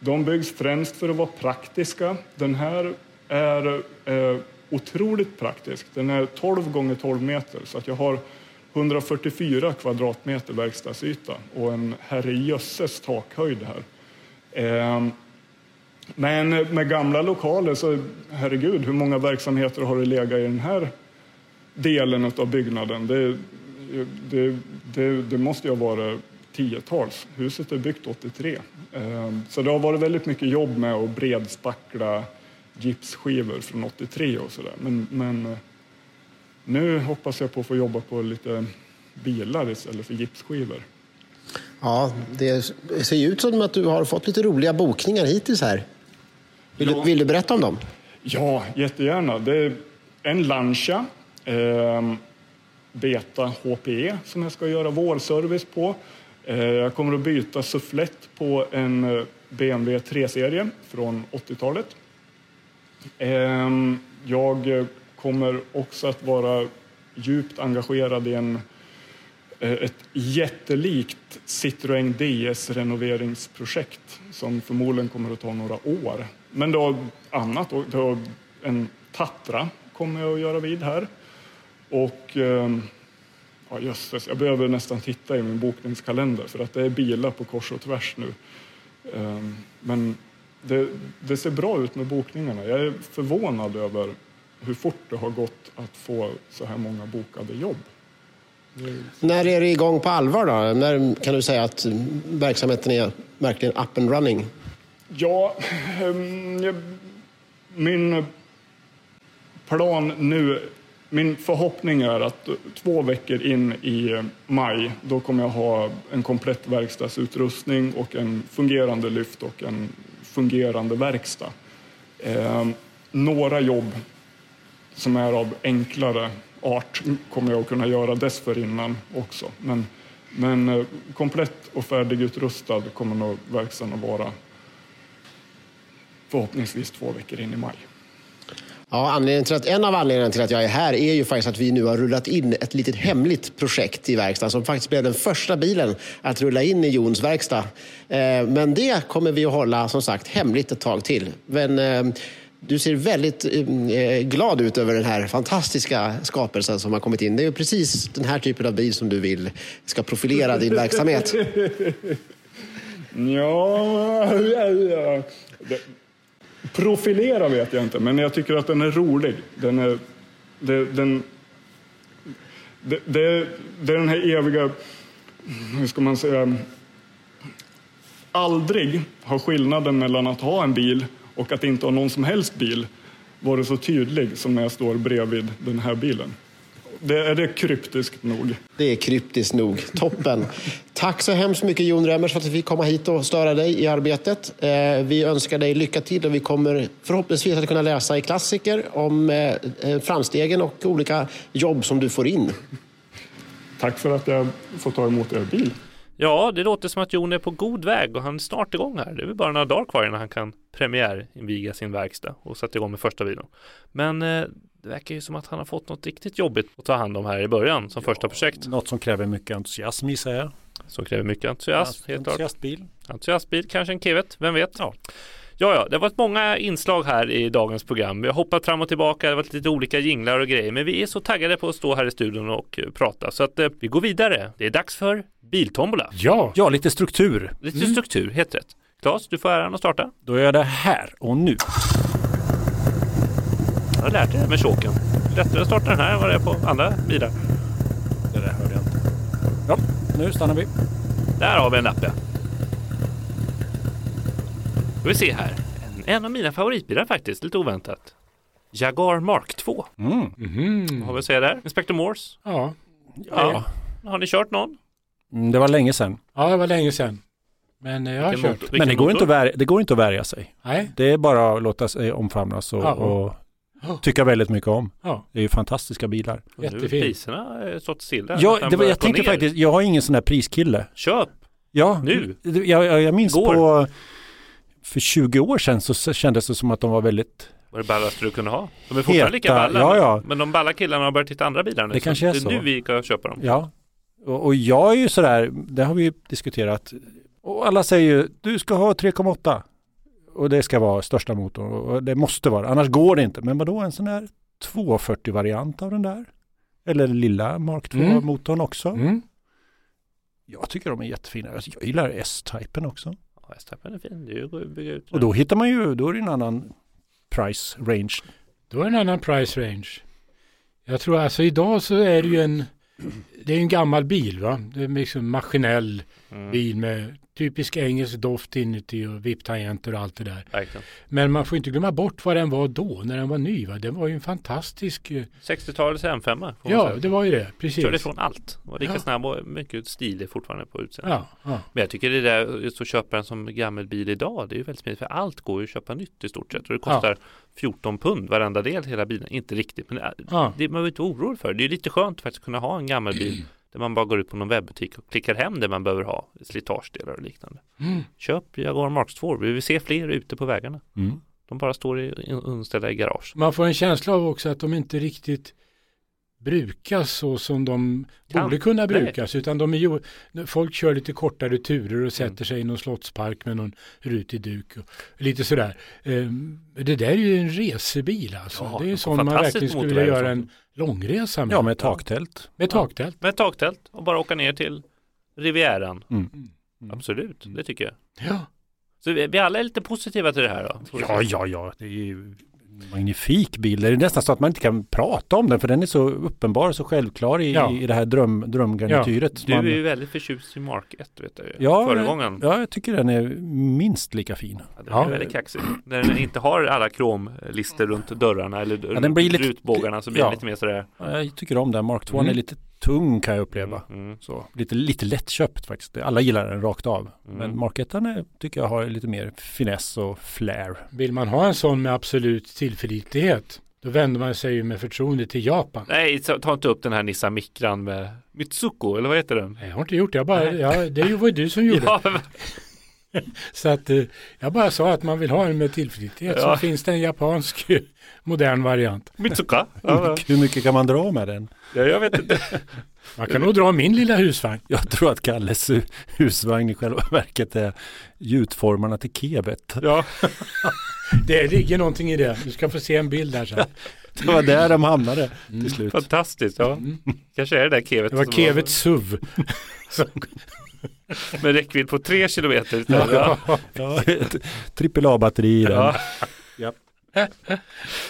de byggs främst för att vara praktiska. Den här är otroligt praktisk. Den är 12 gånger 12 meter så att jag har 144 kvadratmeter verkstadsyta och en herrejösses takhöjd här. Ehm, men med gamla lokaler så, herregud, hur många verksamheter har det legat i den här delen av byggnaden? Det, det, det, det måste ju ha varit tiotals. Huset är byggt 83. Ehm, så det har varit väldigt mycket jobb med att bredspackla gipsskivor från 83 och sådär. Men, men eh, nu hoppas jag på att få jobba på lite bilar istället för gipsskivor. Ja, det ser ju ut som att du har fått lite roliga bokningar hittills här. Vill, Ja. du, vill du berätta om dem? Ja, jättegärna. Det är en Lancia eh, Beta HPE som jag ska göra vårservice på. Eh, jag kommer att byta sufflett på en eh, BMW 3-serie från 80-talet. Ehm, jag kommer också att vara djupt engagerad i en, eh, ett jättelikt Citroën DS-renoveringsprojekt som förmodligen kommer att ta några år. Men då annat, då en Tatra kommer jag att göra vid här. Och ehm, ja, jösses, jag behöver nästan titta i min bokningskalender för att det är bilar på kors och tvärs nu. Ehm, men det, det ser bra ut med bokningarna. Jag är förvånad över hur fort det har gått att få så här många bokade jobb. När är det igång på allvar då? När kan du säga att verksamheten är verkligen up and running? Ja, ehm, jag- min plan nu, min förhoppning är att två veckor in i maj, då kommer jag ha en komplett verkstadsutrustning och en fungerande lyft och en fungerande verkstad. Eh, några jobb som är av enklare art kommer jag att kunna göra dessförinnan också. Men, men eh, komplett och färdigutrustad kommer nog verkstaden att vara förhoppningsvis två veckor in i maj. Ja, anledningen till att, en av anledningarna till att jag är här är ju faktiskt att vi nu har rullat in ett litet hemligt projekt i verkstaden som faktiskt blev den första bilen att rulla in i Jons verkstad. Eh, Men det kommer vi att hålla som sagt hemligt ett tag till. Men eh, du ser väldigt eh, glad ut över den här fantastiska skapelsen som har kommit in. Det är ju precis den här typen av bil som du vill ska profilera din verksamhet. Ja, ja. Det, profilera vet jag inte, men jag tycker att den är rolig. Den är, det, den, det, det, det är den här eviga, hur ska man säga, aldrig har skillnaden mellan att ha en bil och att inte ha någon som helst bil varit så tydlig som när jag står bredvid den här bilen. Det, är det kryptiskt nog? Det är kryptiskt nog. Toppen. Tack så hemskt mycket Jon Remmers för att vi fick komma hit och störa dig i arbetet. Eh, Vi önskar dig lycka till och vi kommer förhoppningsvis att kunna läsa i klassiker om eh, eh, framstegen och olika jobb som du får in. Tack för att jag får ta emot er bil. Ja, det låter som att Jon är på god väg och han är snart igång här. Det är väl bara några dagar kvar innan han kan premiärinviga sin verkstad och sätta igång med första bilen. Men eh, det verkar ju som att han har fått något riktigt jobbigt att ta hand om här i början som första projekt. Något som kräver mycket entusiasm gissar jag. Som kräver mycket entusiasm, helt klart. Entusiastbil. Entusiastbil, kanske en Kivet, vem vet? Ja. Ja, ja, det har varit många inslag här i dagens program. Vi har hoppat fram och tillbaka, det har varit lite olika jinglar och grejer, men vi är så taggade på att stå här i studion och eh, prata så att eh, vi går vidare. Det är dags för Biltombola. Ja, Ja, lite struktur. Lite struktur, helt rätt. Claes, du får äran att starta. Då är det här och nu. Jag har lärt dig det med choken. Lättare att starta den här än vad det är på andra bilar. Det där hörde jag inte. Ja, nu stannar vi. Där har vi en lapp ja. Ska vi se här. En, en av mina favoritbilar faktiskt, lite oväntat. Jaguar Mark 2. Mm. Mhm. Vad har vi att säga där? Inspector Morse. ja. Ja. Har ni kört någon? Mm, Det var länge sedan. ja, det var länge sedan. Men eh, jag har kört. Men det går, inte att värja, det går inte att värja sig. Nej, Det är bara att låta sig omfamnas och, Ja. och tycka väldigt mycket om. ja. Det är ju fantastiska bilar. Nu har Jättefin. priserna har stått stilla. Ja, det var, jag tänkte ner. faktiskt, jag har ingen sån här priskille. Köp! Ja, Nu? Jag, jag, jag minns Går. på, för 20 år sedan så kändes det som att de var väldigt, Vad är det ballaste du kunde ha? De är fortfarande lika Heta, balla. ja, men- ja. Men de balla killarna har börjat hitta andra bilar nu. Det kanske är det är så. nu vi ska köpa dem. ja. Och, och jag är ju sådär, det har vi ju diskuterat. Och alla säger ju, du ska ha 3,8. Och det ska vara största motorn och det måste vara, annars går det inte. Men vadå, en sån här 240-variant av den där. Eller lilla Mark Mm. 2-motorn också. Mm. Jag tycker de är jättefina. Jag gillar S-typen också. S-Typen är fin. Det är bygga ut. Och då hittar man ju, då är det en annan price range. Då är det en annan price range. Jag tror alltså idag så är det ju en, det är en gammal bil va. Det är liksom maskinell Mm, bil med typisk engelsk doft inuti och vipptangenter och allt det där. verkligen. Men man får inte glömma bort vad den var då när den var ny. Va? Den var ju en fantastisk, eh, 60-talets M5. får man ja säga. det var ju det, precis. Körde ifrån allt. Var lika Ja. snabb och mycket stilig fortfarande på utseendet. Ja, ja. Men jag tycker det där just att köpa en som gammal bil idag Det är ju väldigt smidigt för allt går ju att köpa nytt i stort sett och det kostar 14 pund varenda del hela bilen Inte riktigt men det, ja. det är man ju inte orolig för Det är lite skönt faktiskt att kunna ha en gammal bil Där man bara går ut på någon webbutik och klickar hem det man behöver ha Slitagedelar och liknande Mm. Köp Jaguar Mark 2 Vi vill se fler ute på vägarna Mm. De bara står i, unställda i garage Man får en känsla av också att de inte riktigt brukas så som de Kan. borde kunna Nej. brukas. Utan de är ju, folk kör lite kortare turer Mm. och sätter sig i någon slottspark med någon rutig duk. Och lite sådär. Ehm, Det där är ju en resebil alltså. Ja, det är ju sån man verkligen skulle vilja göra en långresa med. Ja, med taktält. med taktält. Med ett taktält och bara åka ner till Rivieran Mm. Absolut, det tycker jag Ja. Så vi, vi alla är lite positiva till det här då? Ja, ja, ja. Det är ju magnifik bil. Det är nästan så att man inte kan prata om den för den är så uppenbar och så självklär i, Ja. i det här dröm, drömgarnityret. Du är ju väldigt förtjust i Mark 1 vet jag ju. Ja, Föregångaren. Ja, jag tycker den är minst lika fin. Ja, den Ja. är väldigt kaxig. När den inte har alla kromlister runt dörrarna eller Ja, den blir lite- rutbågarna så blir ja. den lite mer sådär. Ja, Jag tycker om den. Mark 2 Mm. är lite tung kan jag uppleva. Mm. Så, lite, lite lättköpt faktiskt. Alla gillar den rakt av. Mm. Men Mark 1 är, tycker jag har lite mer finess och flair. Vill man ha en sån med absolut tillförlitlighet då vänder man sig ju med förtroende till Japan. Nej, ta inte upp den här Nissan Micran med Mitsuko, eller vad heter den? Nej, Jag har inte gjort det. Jag bara, Nej. ja, det var ju du som gjorde. Ja, Så att eh, jag bara sa att man vill ha en med tillförlitlighet. Ja. Så finns det en japansk eh, modern variant. Mitsuka? Ja, Hur mycket kan man dra med den? ja, jag vet inte. Man kan nog dra min lilla husvagn. Jag tror att Kalles hu- husvagn i själva verket är gjutformarna till kebet. Ja, Det ligger någonting i det. Du ska få se en bild där sen. Det var där de hamnade Mm. till slut. fantastiskt. Ja. Mm. Kanske är det där kevet. Det var som Kevets SUV. Med räckvidd på tre kilometer. Ja. Ja, trippel A-batteri i den. Ja. Ja.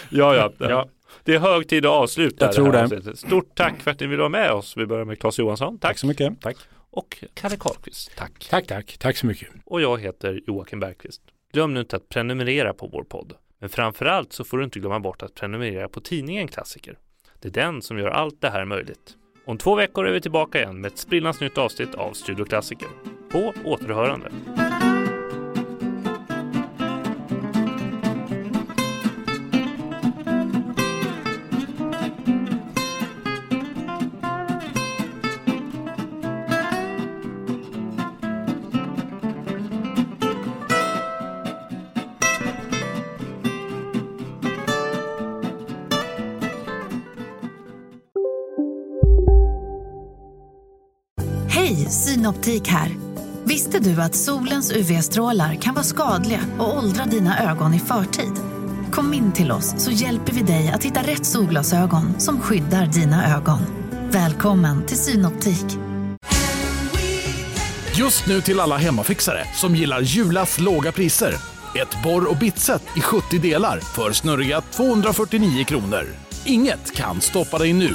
Ja, ja, ja. Det är hög tid att avsluta Jag tror det. Stort tack för att ni ville vara med oss. Vi börjar med Claes Johansson. Tack Tack. så mycket. Tack. Och Kalle Karlqvist. Tack. Tack, tack. Tack så mycket. Och jag heter Joakim Bergqvist. Glöm nu inte att prenumerera på vår podd. Men framförallt så får du inte glömma bort att prenumerera på tidningen Klassiker. Det är den som gör allt det här möjligt. Om två veckor är vi tillbaka igen med ett sprillans nytt avsnitt av Studio Klassiker. På återhörande. Synoptik här. Visste du att solens UV-strålar kan vara skadliga och åldra dina ögon i förtid? Kom in till oss så hjälper vi dig att hitta rätt solglasögon som skyddar dina ögon. Välkommen till Synoptik. Just nu till alla hemmafixare som gillar Julas låga priser. Ett borr och bitset i 70 delar för snurriga 249 kronor. Inget kan stoppa dig nu.